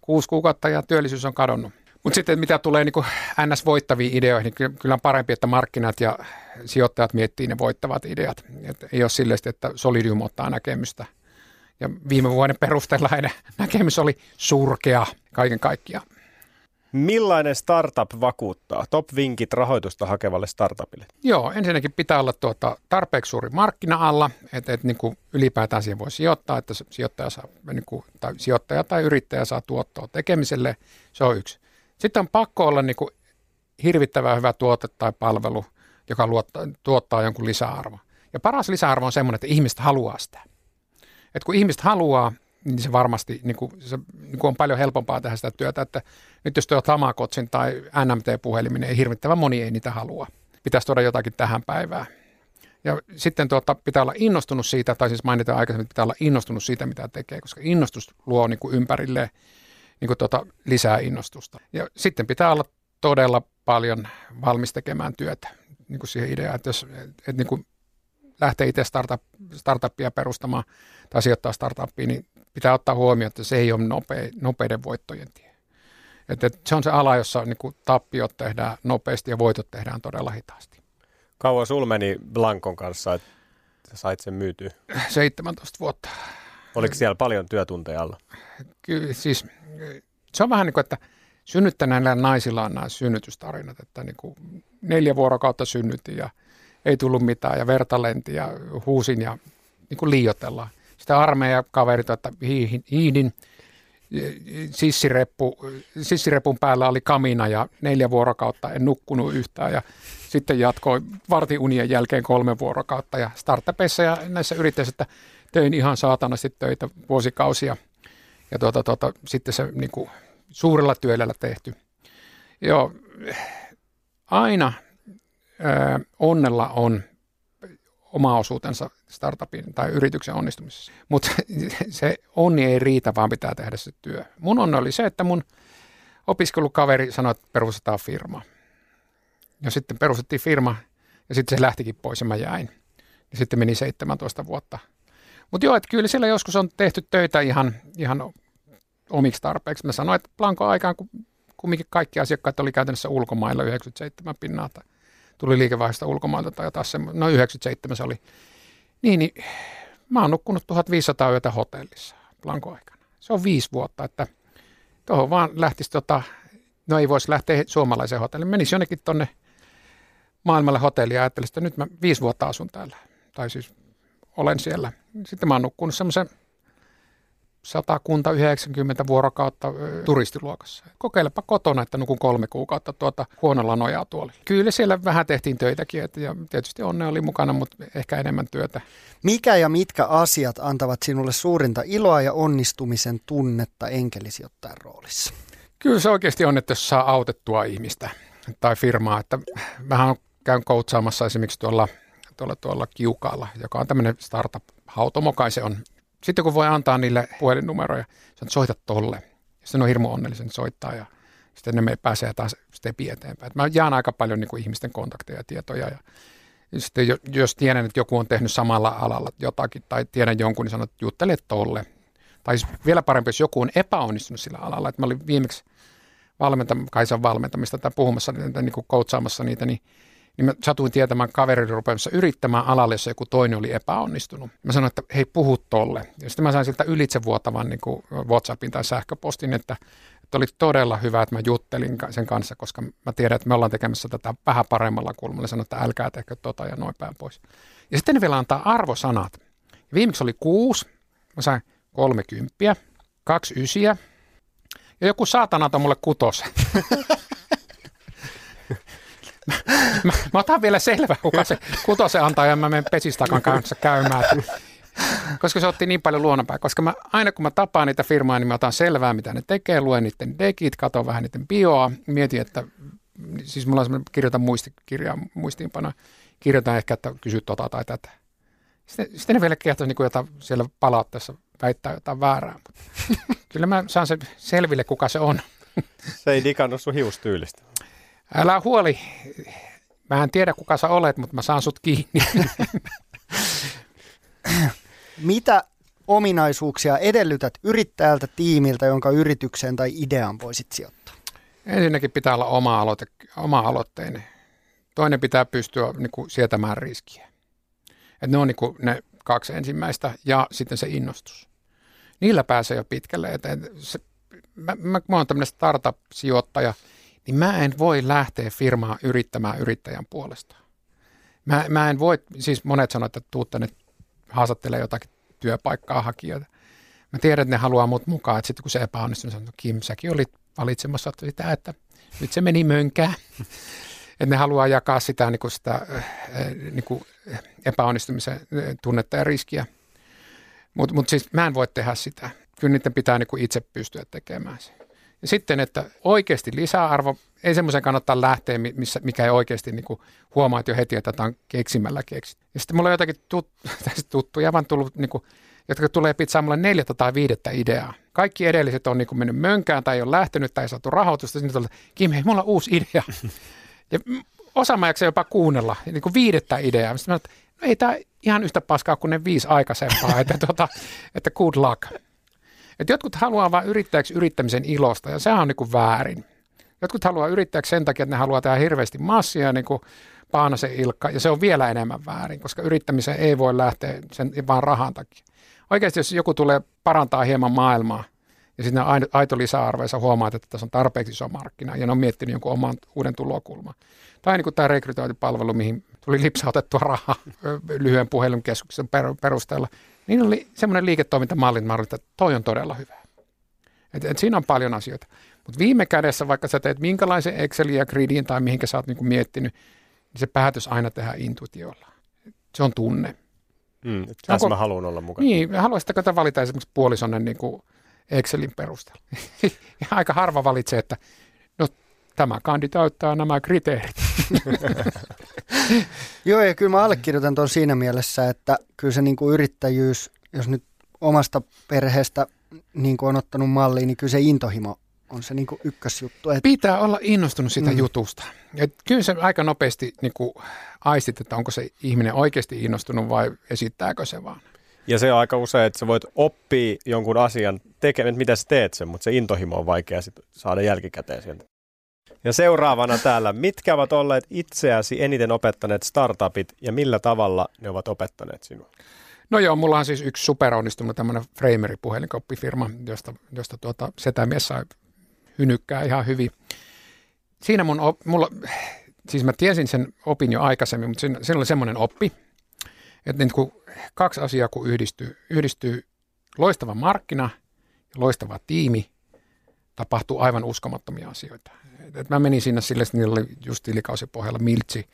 kuusi kuukautta ja työllisyys on kadonnut. Mutta sitten mitä tulee niin NS-voittaviin ideoihin, niin kyllä on parempi, että markkinat ja sijoittajat miettii ne voittavat ideat. Et ei ole silleen, että Solidium ottaa näkemystä. Ja viime vuoden perusteella heidän näkemys oli surkea kaiken kaikkiaan. Millainen startup vakuuttaa? Top-vinkit rahoitusta hakevalle startupille. Joo, ensinnäkin pitää olla tuota tarpeeksi suuri markkina-alla, että, että niin ylipäätään siihen voi sijoittaa, että sijoittaja, saa, niin kuin, tai sijoittaja tai yrittäjä saa tuottoa tekemiselle. Se on yksi. Sitten on pakko olla niin kuin hirvittävän hyvä tuote tai palvelu, joka luottaa, tuottaa jonkun lisäarvo. Ja paras lisäarvo on semmoinen, että ihmiset haluaa sitä. Et kun ihmiset haluaa, niin se varmasti niin kuin, se, niin kuin on paljon helpompaa tehdä sitä työtä, että nyt jos tuo Tamakotsin tai NMT-puheliminen, ei hirvittävän moni ei niitä halua. Pitäisi tuoda jotakin tähän päivään. Ja sitten tuota, pitää olla innostunut siitä, tai siis mainitaan aikaisemmin, että pitää olla innostunut siitä, mitä tekee, koska innostus luo niin kuin ympärilleen niin kuin tuota, lisää innostusta. Ja sitten pitää olla todella paljon valmis tekemään työtä niin kuin siihen ideaan, että jos että niin kuin lähtee itse startup, startuppia perustamaan tai sijoittaa startuppiin, niin pitää ottaa huomioon, että se ei ole nopea, nopeiden voittojen tie. Että, se on se ala, jossa niin kuin tappiot tehdään nopeasti ja voitot tehdään todella hitaasti. Kauan sul meni Blankon kanssa, että sä sait sen myytyä? 17 vuotta. Oliko siellä paljon työtunteja alla? Kyllä, siis se on vähän niin kuin, että synnyttäneillä naisilla on nämä synnytystarinat, että niin kuin neljä vuorokautta synnytin ja ei tullut mitään ja verta lenti ja huusin ja niin kuin liiotellaan. Sitä armeija kaverit, että hiihdin, sissireppu, sissirepun päällä oli kamina ja neljä vuorokautta en nukkunut yhtään ja sitten jatkoi vartiunien jälkeen kolme vuorokautta ja startupeissa ja näissä yrittäjissä, että tein ihan saatanasti töitä vuosikausia ja tuota, tuota, sitten se niin kuin, suurella työllä tehty. Joo, aina onnella on oma osuutensa startupin tai yrityksen onnistumisessa. Mutta se onni ei riitä, vaan pitää tehdä se työ. Mun onni oli se, että mun opiskelukaveri sanoi, että perustetaan firma. Ja sitten perustettiin firma ja sitten se lähtikin pois ja mä jäin. Ja sitten meni 17 vuotta. Mutta joo, että kyllä siellä joskus on tehty töitä ihan, ihan omiksi tarpeeksi. Mä sanoin, että Blanko aikaan, kun kumminkin kaikki asiakkaat oli käytännössä ulkomailla 97 pinnaa tai tuli liikevaihdosta ulkomailta tai jotain semmoista, no 97 se oli. Niin, niin mä oon nukkunut 1500 yötä hotellissa Blanko aikana. Se on viisi vuotta, että tuohon vaan lähtisi tota, no ei voisi lähteä suomalaiseen hotelliin. Menisi jonnekin tonne maailmalle hotellia ja ajattelisi, että nyt mä viisi vuotta asun täällä. Tai siis olen siellä. Sitten mä oon nukkunut semmoisen 190 vuorokautta turistiluokassa. Kokeilepa kotona, että nukun kolme kuukautta tuota huonolla nojaa tuolla. Kyllä siellä vähän tehtiin töitäkin, että, ja tietysti onne oli mukana, mutta ehkä enemmän työtä. Mikä ja mitkä asiat antavat sinulle suurinta iloa ja onnistumisen tunnetta enkelisijoittajan roolissa? Kyllä se oikeasti on, että jos saa autettua ihmistä tai firmaa, että vähän käyn koutsaamassa esimerkiksi tuolla, tuolla, tuolla Kiukaalla, joka on tämmöinen startup-hautomokai, se on sitten kun voi antaa niille puhelinnumeroja, että soita tolle. Sitten on hirmu onnellisen soittaa ja sitten ne me pääsee taas stepi eteenpäin. mä jaan aika paljon niin kuin ihmisten kontakteja ja tietoja ja sitten jos tiedän, että joku on tehnyt samalla alalla jotakin tai tiedän jonkun, niin sanon, että juttele tolle. Tai siis vielä parempi, jos joku on epäonnistunut sillä alalla. Että mä olin viimeksi valmentam- Kaisan valmentamista tai puhumassa, niin kuin coachaamassa niitä, niin niin mä satuin tietämään kaverin rupeamassa yrittämään alalle, jossa joku toinen oli epäonnistunut. Mä sanoin, että hei, puhu tolle. Ja sitten mä sain siltä ylitsevuotavan niin kuin WhatsAppin tai sähköpostin, että, että oli todella hyvä, että mä juttelin sen kanssa, koska mä tiedän, että me ollaan tekemässä tätä vähän paremmalla kulmalla. Sanoin, että älkää tehkö tota ja noin päin pois. Ja sitten ne vielä antaa arvosanat. Viimeksi oli kuusi, mä sain kolme kymppiä, kaksi ysiä ja joku saatana mulle kutos. mä, mä otan vielä selvä, kuka se kutosen antaa ja mä menen pesistakan kanssa käymään. Koska se otti niin paljon luonnonpäin. Koska mä, aina kun mä tapaan niitä firmaa, niin mä otan selvää, mitä ne tekee, luen niiden dekit, katson vähän niiden bioa, mietin, että siis mulla on semmoinen, kirjoitan muistikirjaa, muistiinpano, kirjoitan ehkä, että kysy tota tai tätä. Sitten, sitten ne vielä kehtaa niin jotain siellä palautteessa väittää jotain väärää. Mutta kyllä mä saan se selville, kuka se on. Se ei digannut sun hiustyylistä. Älä huoli. Mä en tiedä, kuka sä olet, mutta mä saan sut kiinni. Mitä ominaisuuksia edellytät yrittäjältä, tiimiltä, jonka yritykseen tai ideaan voisit sijoittaa? Ensinnäkin pitää olla oma, aloite, oma aloitteinen. Toinen pitää pystyä niin kuin, sietämään riskiä. Et ne on niin kuin, ne kaksi ensimmäistä ja sitten se innostus. Niillä pääsee jo pitkälle. Et, se, mä, mä, mä oon tämmöinen startup-sijoittaja, niin mä en voi lähteä firmaa yrittämään yrittäjän puolesta. Mä, mä en voi, siis monet sanoo, että tuu tänne haastattelee jotakin työpaikkaa hakijoita. Mä tiedän, että ne haluaa mut mukaan, että sitten kun se epäonnistuu, niin sanon, Kim, säkin olit valitsemassa sitä, että nyt se meni mönkään. että ne haluaa jakaa sitä, niin kuin sitä äh, niin kuin epäonnistumisen äh, tunnetta ja riskiä. Mutta mut siis mä en voi tehdä sitä. Kyllä niiden pitää niin kuin itse pystyä tekemään se. Ja sitten, että oikeasti lisäarvo, ei semmoisen kannattaa lähteä, missä, mikä ei oikeasti niin kuin huomaa jo heti, että tämä on keksimällä keksitty. Ja sitten mulla on jotakin tut, tuttuja, vaan tullut, niin kuin, jotka tulee pizzaa mulle neljättä tai viidettä ideaa. Kaikki edelliset on niin kuin mennyt mönkään tai ei ole lähtenyt tai ei saatu rahoitusta. Sitten on, Kim, hei, mulla on uusi idea. Ja osa mä jopa kuunnella, niin kuin viidettä ideaa. Sitten mä että no ei tämä ihan yhtä paskaa kuin ne viisi aikaisempaa, että, tuota, että good luck. Että jotkut haluaa vain yrittäjäksi yrittämisen ilosta ja sehän on niin kuin väärin. Jotkut haluaa yrittäjäksi sen takia, että ne haluaa tehdä hirveästi massia, niin kuin Paanasen Ilkka, ja se on vielä enemmän väärin, koska yrittämiseen ei voi lähteä sen vaan rahan takia. Oikeasti, jos joku tulee parantaa hieman maailmaa, ja sitten aito lisäarvo, ja huomaat, että tässä on tarpeeksi iso markkina, ja ne on miettinyt jonkun oman uuden tulokulman. Tai niin kuin tämä rekrytointipalvelu, mihin tuli lipsautettua rahaa lyhyen puhelun keskuksen perusteella, niin oli semmoinen liiketoimintamalli, että toi on todella hyvä. Et, et siinä on paljon asioita. Mutta viime kädessä, vaikka sä teet minkälaisen Excelin ja Gridin tai mihinkä sä oot niinku miettinyt, niin se päätös aina tehdään intuitiolla. Se on tunne. Mm, tässä onko, mä haluan olla mukana. Niin, haluaisitteko te valita esimerkiksi puolisonne niin kuin Excelin perusteella? aika harva valitsee, että no tämä kandi täyttää nämä kriteerit. Joo, ja kyllä mä allekirjoitan tuon siinä mielessä, että kyllä se niin kuin yrittäjyys, jos nyt omasta perheestä niin kuin on ottanut malliin, niin kyllä se intohimo on se niin kuin ykkösjuttu. Että... Pitää olla innostunut sitä mm. jutusta. Et kyllä se aika nopeasti niin kuin aistit, että onko se ihminen oikeasti innostunut vai esittääkö se vaan. Ja se on aika usein, että sä voit oppia jonkun asian tekemään, mitä sä teet sen, mutta se intohimo on vaikea sit saada jälkikäteen sieltä. Ja seuraavana täällä, mitkä ovat olleet itseäsi eniten opettaneet startupit ja millä tavalla ne ovat opettaneet sinua? No joo, mulla on siis yksi superonnistunut tämmöinen Frameri puhelinkoppifirma, josta, josta tuota, setämies sai hynykkää ihan hyvin. Siinä mun, op, mulla, siis mä tiesin sen opin jo aikaisemmin, mutta siinä, siinä oli semmoinen oppi, että niin kuin kaksi asiaa kun yhdistyy, yhdistyy loistava markkina ja loistava tiimi, tapahtuu aivan uskomattomia asioita. Et mä menin sinne sille, että niillä oli just tilikausipohjalla Miltsi,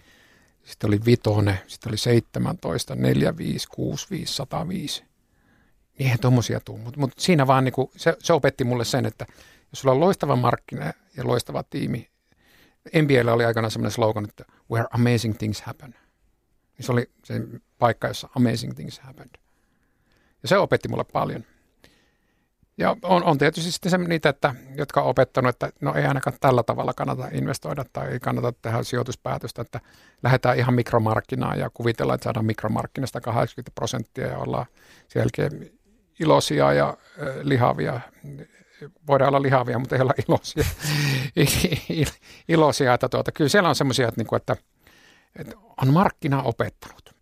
sitten oli Vitone, sitten oli 17, 4, 5, 6, 5, 105. Eihän tuommoisia tule, mutta mut siinä vaan niinku, se, se opetti mulle sen, että jos sulla on loistava markkina ja loistava tiimi, NBAllä oli aikana semmoinen slogan, että where amazing things happen. Niin se oli se paikka, jossa amazing things happened. Ja se opetti mulle paljon. Ja on, on tietysti sitten se, niitä, että, jotka on opettanut, että no ei ainakaan tällä tavalla kannata investoida tai ei kannata tehdä sijoituspäätöstä, että lähdetään ihan mikromarkkinaan ja kuvitellaan, että saadaan mikromarkkinasta 80 prosenttia ja ollaan sen iloisia ja äh, lihavia. Voidaan olla lihavia, mutta ei olla iloisia. iloisia että tuota, kyllä siellä on semmoisia, että, niin että, että on markkina opettanut.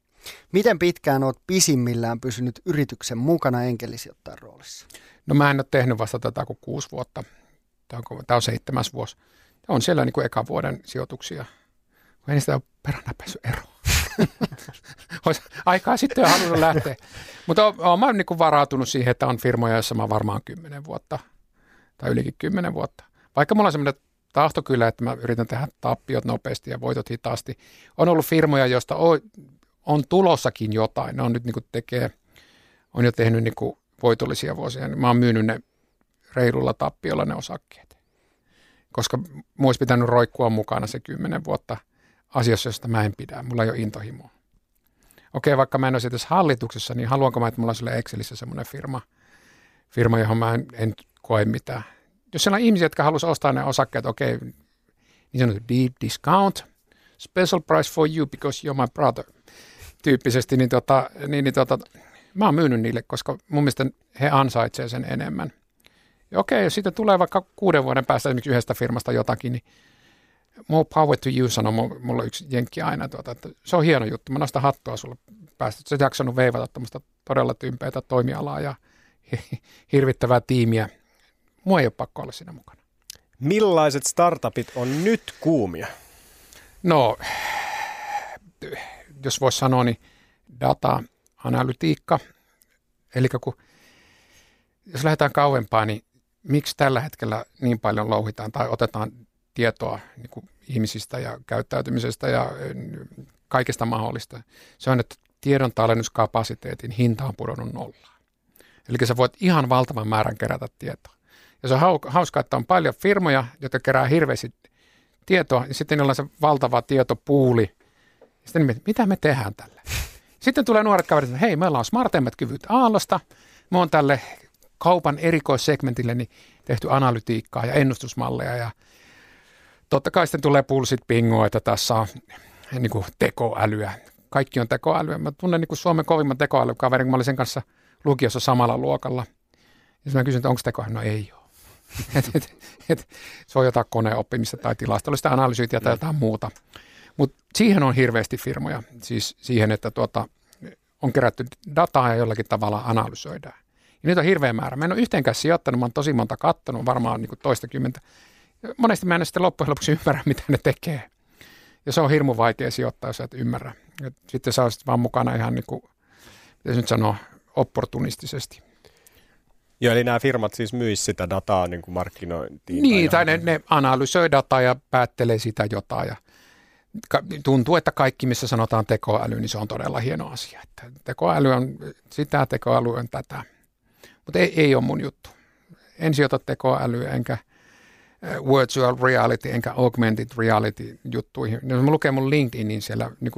Miten pitkään olet pisimmillään pysynyt yrityksen mukana enkelisijoittajan roolissa? No mä en ole tehnyt vasta tätä kuin kuusi vuotta. Tämä on, tämä on seitsemäs vuosi. Tämä on siellä niin kuin ekan vuoden sijoituksia. Kun ei sitä ole peränä päässyt eroon. Olisi aikaa sitten jo halunnut lähteä. Mutta olen mä niin kuin varautunut siihen, että on firmoja, joissa mä varmaan kymmenen vuotta tai ylikin kymmenen vuotta. Vaikka mulla on sellainen tahto kyllä, että mä yritän tehdä tappiot nopeasti ja voitot hitaasti. On ollut firmoja, joista on tulossakin jotain. Ne on nyt niin kuin tekee, on jo tehnyt niin kuin voitollisia vuosia, niin mä oon myynyt ne reilulla tappiolla ne osakkeet. Koska mulla olisi pitänyt roikkua mukana se kymmenen vuotta asiassa, josta mä en pidä. Mulla ei ole intohimoa. Okei, vaikka mä en olisi edes hallituksessa, niin haluanko mä, että mulla olisi Excelissä semmoinen firma, firma, johon mä en, en koe mitään. Jos siellä on ihmisiä, jotka haluaisivat ostaa ne osakkeet, okei, niin sanottu deep discount, special price for you because you're my brother, tyyppisesti, niin, tota, niin, niin tota, mä oon myynyt niille, koska mun mielestä he ansaitsevat sen enemmän. Ja okei, jos siitä tulee vaikka kuuden vuoden päästä esimerkiksi yhdestä firmasta jotakin, niin more power to you, sanoo mulla yksi jenkki aina, tuota, että se on hieno juttu, mä nostan hattua sulle päästä. Sä jaksanut veivata tuommoista todella tympeitä toimialaa ja hirvittävää tiimiä Mua ei ole pakko olla siinä mukana. Millaiset startupit on nyt kuumia? No, jos voisi sanoa, niin data-analytiikka. Eli kun, jos lähdetään kauempaa, niin miksi tällä hetkellä niin paljon louhitaan tai otetaan tietoa niin kuin ihmisistä ja käyttäytymisestä ja kaikesta mahdollista. Se on, että tiedon tallennuskapasiteetin hinta on pudonnut nollaan. Eli sä voit ihan valtavan määrän kerätä tietoa. Ja se on hauskaa, että on paljon firmoja, jotka kerää hirveästi tietoa, ja sitten niillä on se valtava tietopuuli. Sitten mitä me tehdään tälle? Sitten tulee nuoret kaverit, että hei, meillä on smartemmat kyvyt Aallosta, me on tälle kaupan erikoissegmentille niin tehty analytiikkaa ja ennustusmalleja ja totta kai sitten tulee pulsit pingoa, että tässä on niin kuin tekoälyä. Kaikki on tekoälyä. Mä tunnen niin kuin Suomen kovimman tekoälykaverin, kun mä olin sen kanssa lukiossa samalla luokalla. Ja mä kysyin, että onko tekoäly? No ei ole. et, et, et, se on jotain koneoppimista tai tilastollista analyysiä tai jotain muuta. Mutta siihen on hirveästi firmoja, siis siihen, että tuota, on kerätty dataa ja jollakin tavalla analysoidaan. Ja niitä on hirveä määrä. Mä en ole yhteenkään sijoittanut, mä oon tosi monta kattonut, varmaan niin toista kymmentä. Monesti mä en sitten loppujen lopuksi ymmärrä, mitä ne tekee. Ja se on hirmu vaikea sijoittaa, jos et ymmärrä. Et sitten sä olisit vaan mukana ihan niin kuin, miten nyt sanoo, opportunistisesti. Joo, eli nämä firmat siis myis sitä dataa niin kuin markkinointiin? Niin, tai, tai ne, ne analysoi dataa ja päättelee sitä jotain. Ja tuntuu, että kaikki, missä sanotaan tekoäly, niin se on todella hieno asia. Että tekoäly on sitä, tekoäly on tätä. Mutta ei, ei ole mun juttu. En sijoita tekoälyä enkä virtual reality enkä augmented reality juttuihin. Jos mä lukee mun LinkedInin siellä niin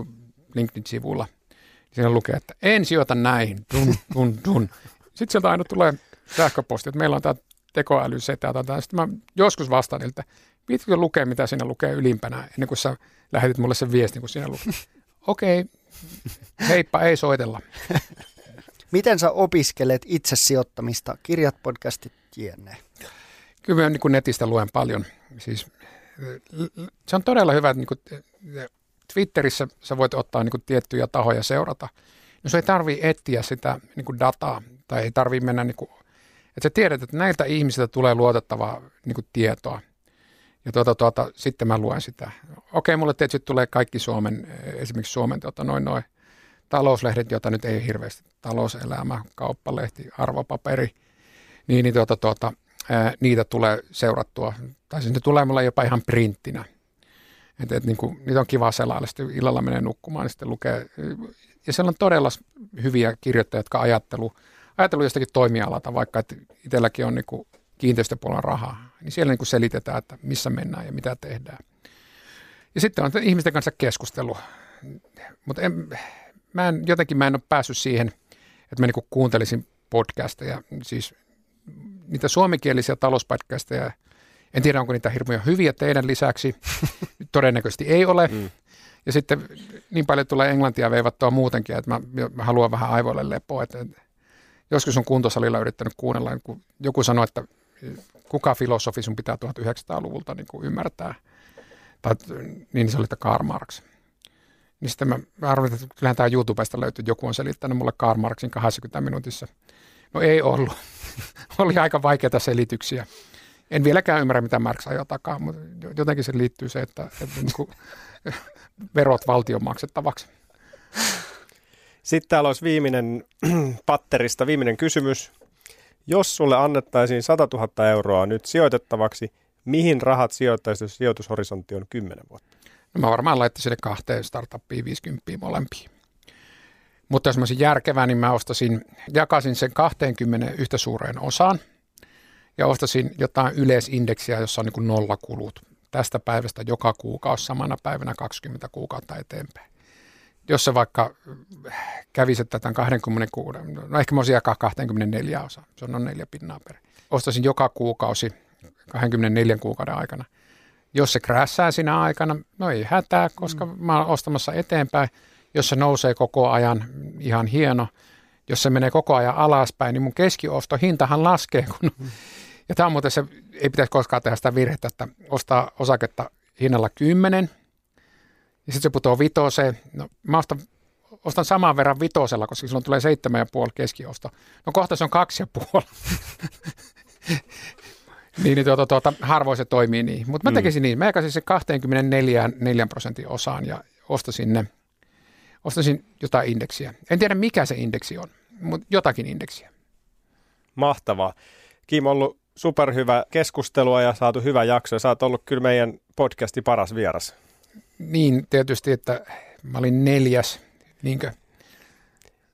LinkedIn-sivulla, niin siellä lukee, että en sijoita näihin, dun, dun, dun. Sitten sieltä aina tulee sähköposti, että meillä on tämä tekoälysetä. Sitten mä joskus vastaan että pitäisikö lukea, mitä siinä lukee ylimpänä, ennen kuin sä lähetit mulle sen viestin, kun siinä lukee. Okei, okay. heippa, ei soitella. Miten sä opiskelet itse sijoittamista, kirjat, podcastit, jne? Kyllä mä niin netistä luen paljon. Siis, se on todella hyvä, että niin kuin, Twitterissä sä voit ottaa niin kuin, tiettyjä tahoja seurata. No se ei tarvii etsiä sitä niin kuin dataa tai ei tarvii mennä, niin kuin, että sä tiedät, että näiltä ihmisiltä tulee luotettavaa niin kuin, tietoa. Ja tuota, tuota, sitten mä luen sitä. Okei, mulle tietysti tulee kaikki Suomen, esimerkiksi Suomen tuota, noin noin talouslehdet, joita nyt ei hirveästi, talouselämä, kauppalehti, arvopaperi, niin, niin tuota, tuota, ää, niitä tulee seurattua. Tai siis ne tulee mulle jopa ihan printtinä. Et, et, niin kuin, niitä on kiva selailla, sitten illalla menee nukkumaan, niin sitten lukee. Ja siellä on todella hyviä kirjoittajia, jotka ajattelu, ajattelu jostakin toimialalta, vaikka että itselläkin on niin kuin kiinteistöpuolen rahaa, niin siellä niin kuin selitetään, että missä mennään ja mitä tehdään. Ja sitten on ihmisten kanssa keskustelu. Mutta mä en, jotenkin mä en ole päässyt siihen, että mä niin kuuntelisin podcasteja, siis niitä suomenkielisiä talouspodcasteja. En tiedä, onko niitä hirmuja hyviä teidän lisäksi. Todennäköisesti ei ole. Mm. Ja sitten niin paljon tulee englantia veivattua muutenkin, että mä, mä haluan vähän aivoille lepoa. Että, joskus on kuntosalilla yrittänyt kuunnella, kun joku sanoi, että kuka filosofi sun pitää 1900-luvulta niin kuin ymmärtää. Tai, niin se oli, että Karl Marx. Niin sitten mä arvelin, että kyllähän tämä YouTubesta löytyy, joku on selittänyt mulle Karl Marxin 20 minuutissa. No ei ollut. oli aika vaikeita selityksiä. En vieläkään ymmärrä, mitä Marx ajoi takaa, mutta jotenkin se liittyy se, että, että niin kuin, verot valtion maksettavaksi. Sitten täällä olisi viimeinen patterista, viimeinen kysymys. Jos sulle annettaisiin 100 000 euroa nyt sijoitettavaksi, mihin rahat sijoittaisi, jos sijoitushorisontti on 10 vuotta? No mä varmaan laittaisin kahteen startuppiin 50 molempiin. Mutta jos mä olisin järkevää, niin mä ostasin, jakasin sen 20 yhtä suureen osaan ja ostasin jotain yleisindeksiä, jossa on niin kuin nollakulut tästä päivästä joka kuukausi samana päivänä 20 kuukautta eteenpäin. Jos se vaikka kävisi tätä 26, no ehkä mä olisin jakaa 24 osa, se on noin neljä pinnaa per. Ostasin joka kuukausi 24 kuukauden aikana. Jos se krässää siinä aikana, no ei hätää, koska mm. mä oon ostamassa eteenpäin – jos se nousee koko ajan, ihan hieno. Jos se menee koko ajan alaspäin, niin mun keskiostohintahan laskee. Kun, ja tämä on muuten se, ei pitäisi koskaan tehdä sitä virhettä, että ostaa osaketta hinnalla 10 ja sitten se putoaa vitoseen. No, mä ostan, ostan saman verran vitosella, koska silloin tulee seitsemän ja puoli keskiosto. No kohta se on kaksi ja puoli. Niin, niin tuota, tuota, harvoin se toimii niin. Mutta mä tekisin niin. Mä jakaisin se 24 4 prosentin osaan ja ostaisin ne, ostaisin jotain indeksiä. En tiedä mikä se indeksi on, mutta jotakin indeksiä. Mahtavaa. Kim, on ollut superhyvä keskustelua ja saatu hyvä jakso. Ja sä oot ollut kyllä meidän podcastin paras vieras. Niin tietysti, että mä olin neljäs, niinkö?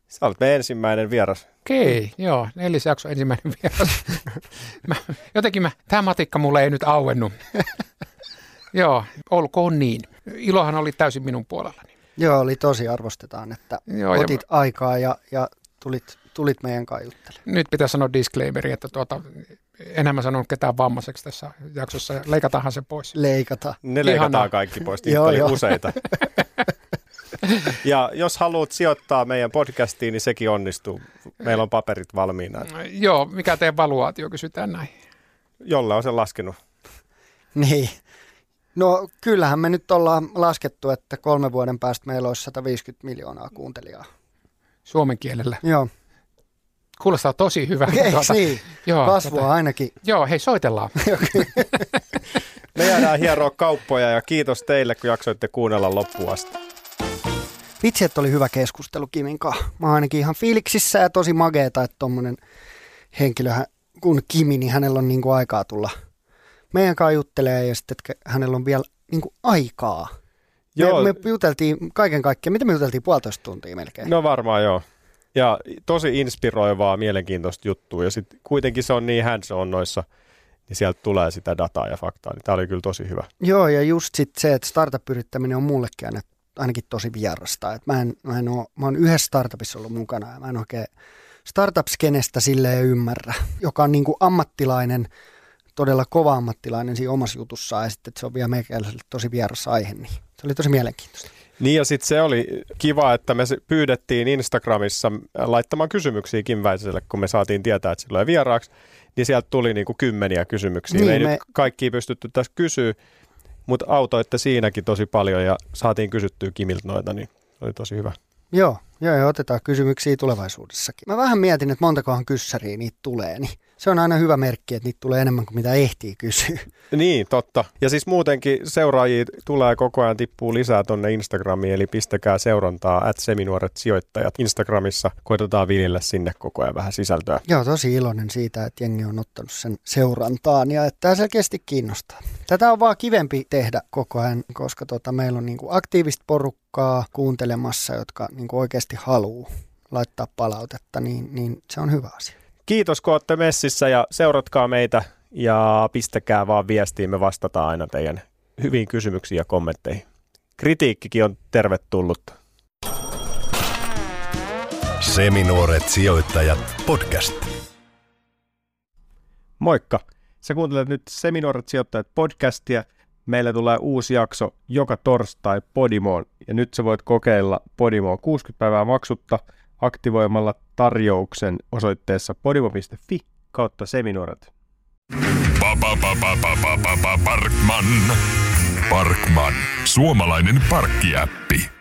Sä olet meidän ensimmäinen vieras. Okei, joo, neljäs jakso ensimmäinen vieras. mä, jotenkin mä, tämä matikka mulle ei nyt auennut. joo, olkoon niin. Ilohan oli täysin minun puolellani. Joo, oli tosi arvostetaan, että Joo, otit ja... aikaa ja, ja tulit, tulit meidän kanssa juttelemaan. Nyt pitää sanoa disclaimeri, että tuota, enää mä sanonut ketään vammaiseksi tässä jaksossa. Leikataanhan se pois. Leikata. Ne leikataan Ihanaa. kaikki pois, niitä Joo, oli joo. useita. ja jos haluat sijoittaa meidän podcastiin, niin sekin onnistuu. Meillä on paperit valmiina. Joo, mikä teidän valuaatio, kysytään näin. Jolle on sen laskenut. Niin. No kyllähän me nyt ollaan laskettu, että kolme vuoden päästä meillä olisi 150 miljoonaa kuuntelijaa. Suomen kielellä. Joo, Kuulostaa tosi hyvä. eikö niin? Joo, Kasvua tota- ainakin. Joo, hei soitellaan. Me jäädään hieroa kauppoja ja kiitos teille, kun jaksoitte kuunnella loppuun asti. Vitsi, että oli hyvä keskustelu Kimin kanssa. Mä oon ainakin ihan fiiliksissä ja tosi mageeta, että tommonen henkilö kun Kimi, niin hänellä on niinku aikaa tulla meidän kanssa juttelee ja sitten, että hänellä on vielä niinku aikaa. Joo. Me, me juteltiin kaiken kaikkiaan, mitä me juteltiin puolitoista tuntia melkein. No varmaan joo. Ja tosi inspiroivaa, mielenkiintoista juttua. Ja sitten kuitenkin se on niin hands on noissa, niin sieltä tulee sitä dataa ja faktaa. Niin tämä oli kyllä tosi hyvä. Joo, ja just sit se, että startup-yrittäminen on mullekin aina, ainakin tosi vierasta. Et mä, en, mä, en oo, mä oon yhdessä startupissa ollut mukana ja mä en oikein startup-skenestä silleen ymmärrä, joka on niinku ammattilainen, todella kova ammattilainen siinä omassa jutussaan ja sitten että se on vielä meikäläiselle tosi vieras aihe, niin se oli tosi mielenkiintoista. Niin ja sitten se oli kiva, että me pyydettiin Instagramissa laittamaan kysymyksiä Kim kun me saatiin tietää, että sillä vieraaksi. Niin sieltä tuli niinku kymmeniä kysymyksiä. Niin, me ei me- nyt kaikki pystytty tässä kysyä, mutta autoitte siinäkin tosi paljon ja saatiin kysyttyä Kimiltä noita, niin oli tosi hyvä. Joo, joo, ja otetaan kysymyksiä tulevaisuudessakin. Mä vähän mietin, että montakohan kyssäriä niitä tulee, niin se on aina hyvä merkki, että niitä tulee enemmän kuin mitä ehtii kysyä. Niin, totta. Ja siis muutenkin seuraajia tulee koko ajan tippuu lisää tonne Instagramiin, eli pistäkää seurantaa at seminuoret sijoittajat Instagramissa. Koitetaan viljellä sinne koko ajan vähän sisältöä. Joo, tosi iloinen siitä, että jengi on ottanut sen seurantaan ja että tämä selkeästi kiinnostaa. Tätä on vaan kivempi tehdä koko ajan, koska tota, meillä on niinku aktiivista porukkaa kuuntelemassa, jotka niinku oikeasti haluaa laittaa palautetta, niin, niin se on hyvä asia. Kiitos, kun olette messissä ja seuratkaa meitä ja pistäkää vaan viestiin. Me vastataan aina teidän hyviin kysymyksiin ja kommentteihin. Kritiikkikin on tervetullut. Seminuoret sijoittajat podcast. Moikka! Sä kuuntelet nyt Seminuoret sijoittajat podcastia. Meillä tulee uusi jakso joka torstai Podimoon. Ja nyt sä voit kokeilla Podimoa 60 päivää maksutta aktivoimalla tarjouksen osoitteessa podimo.fi kautta seminuoret. Pa, pa, pa, pa, pa, pa, pa, pa, Parkman. Parkman. Suomalainen parkkiäppi.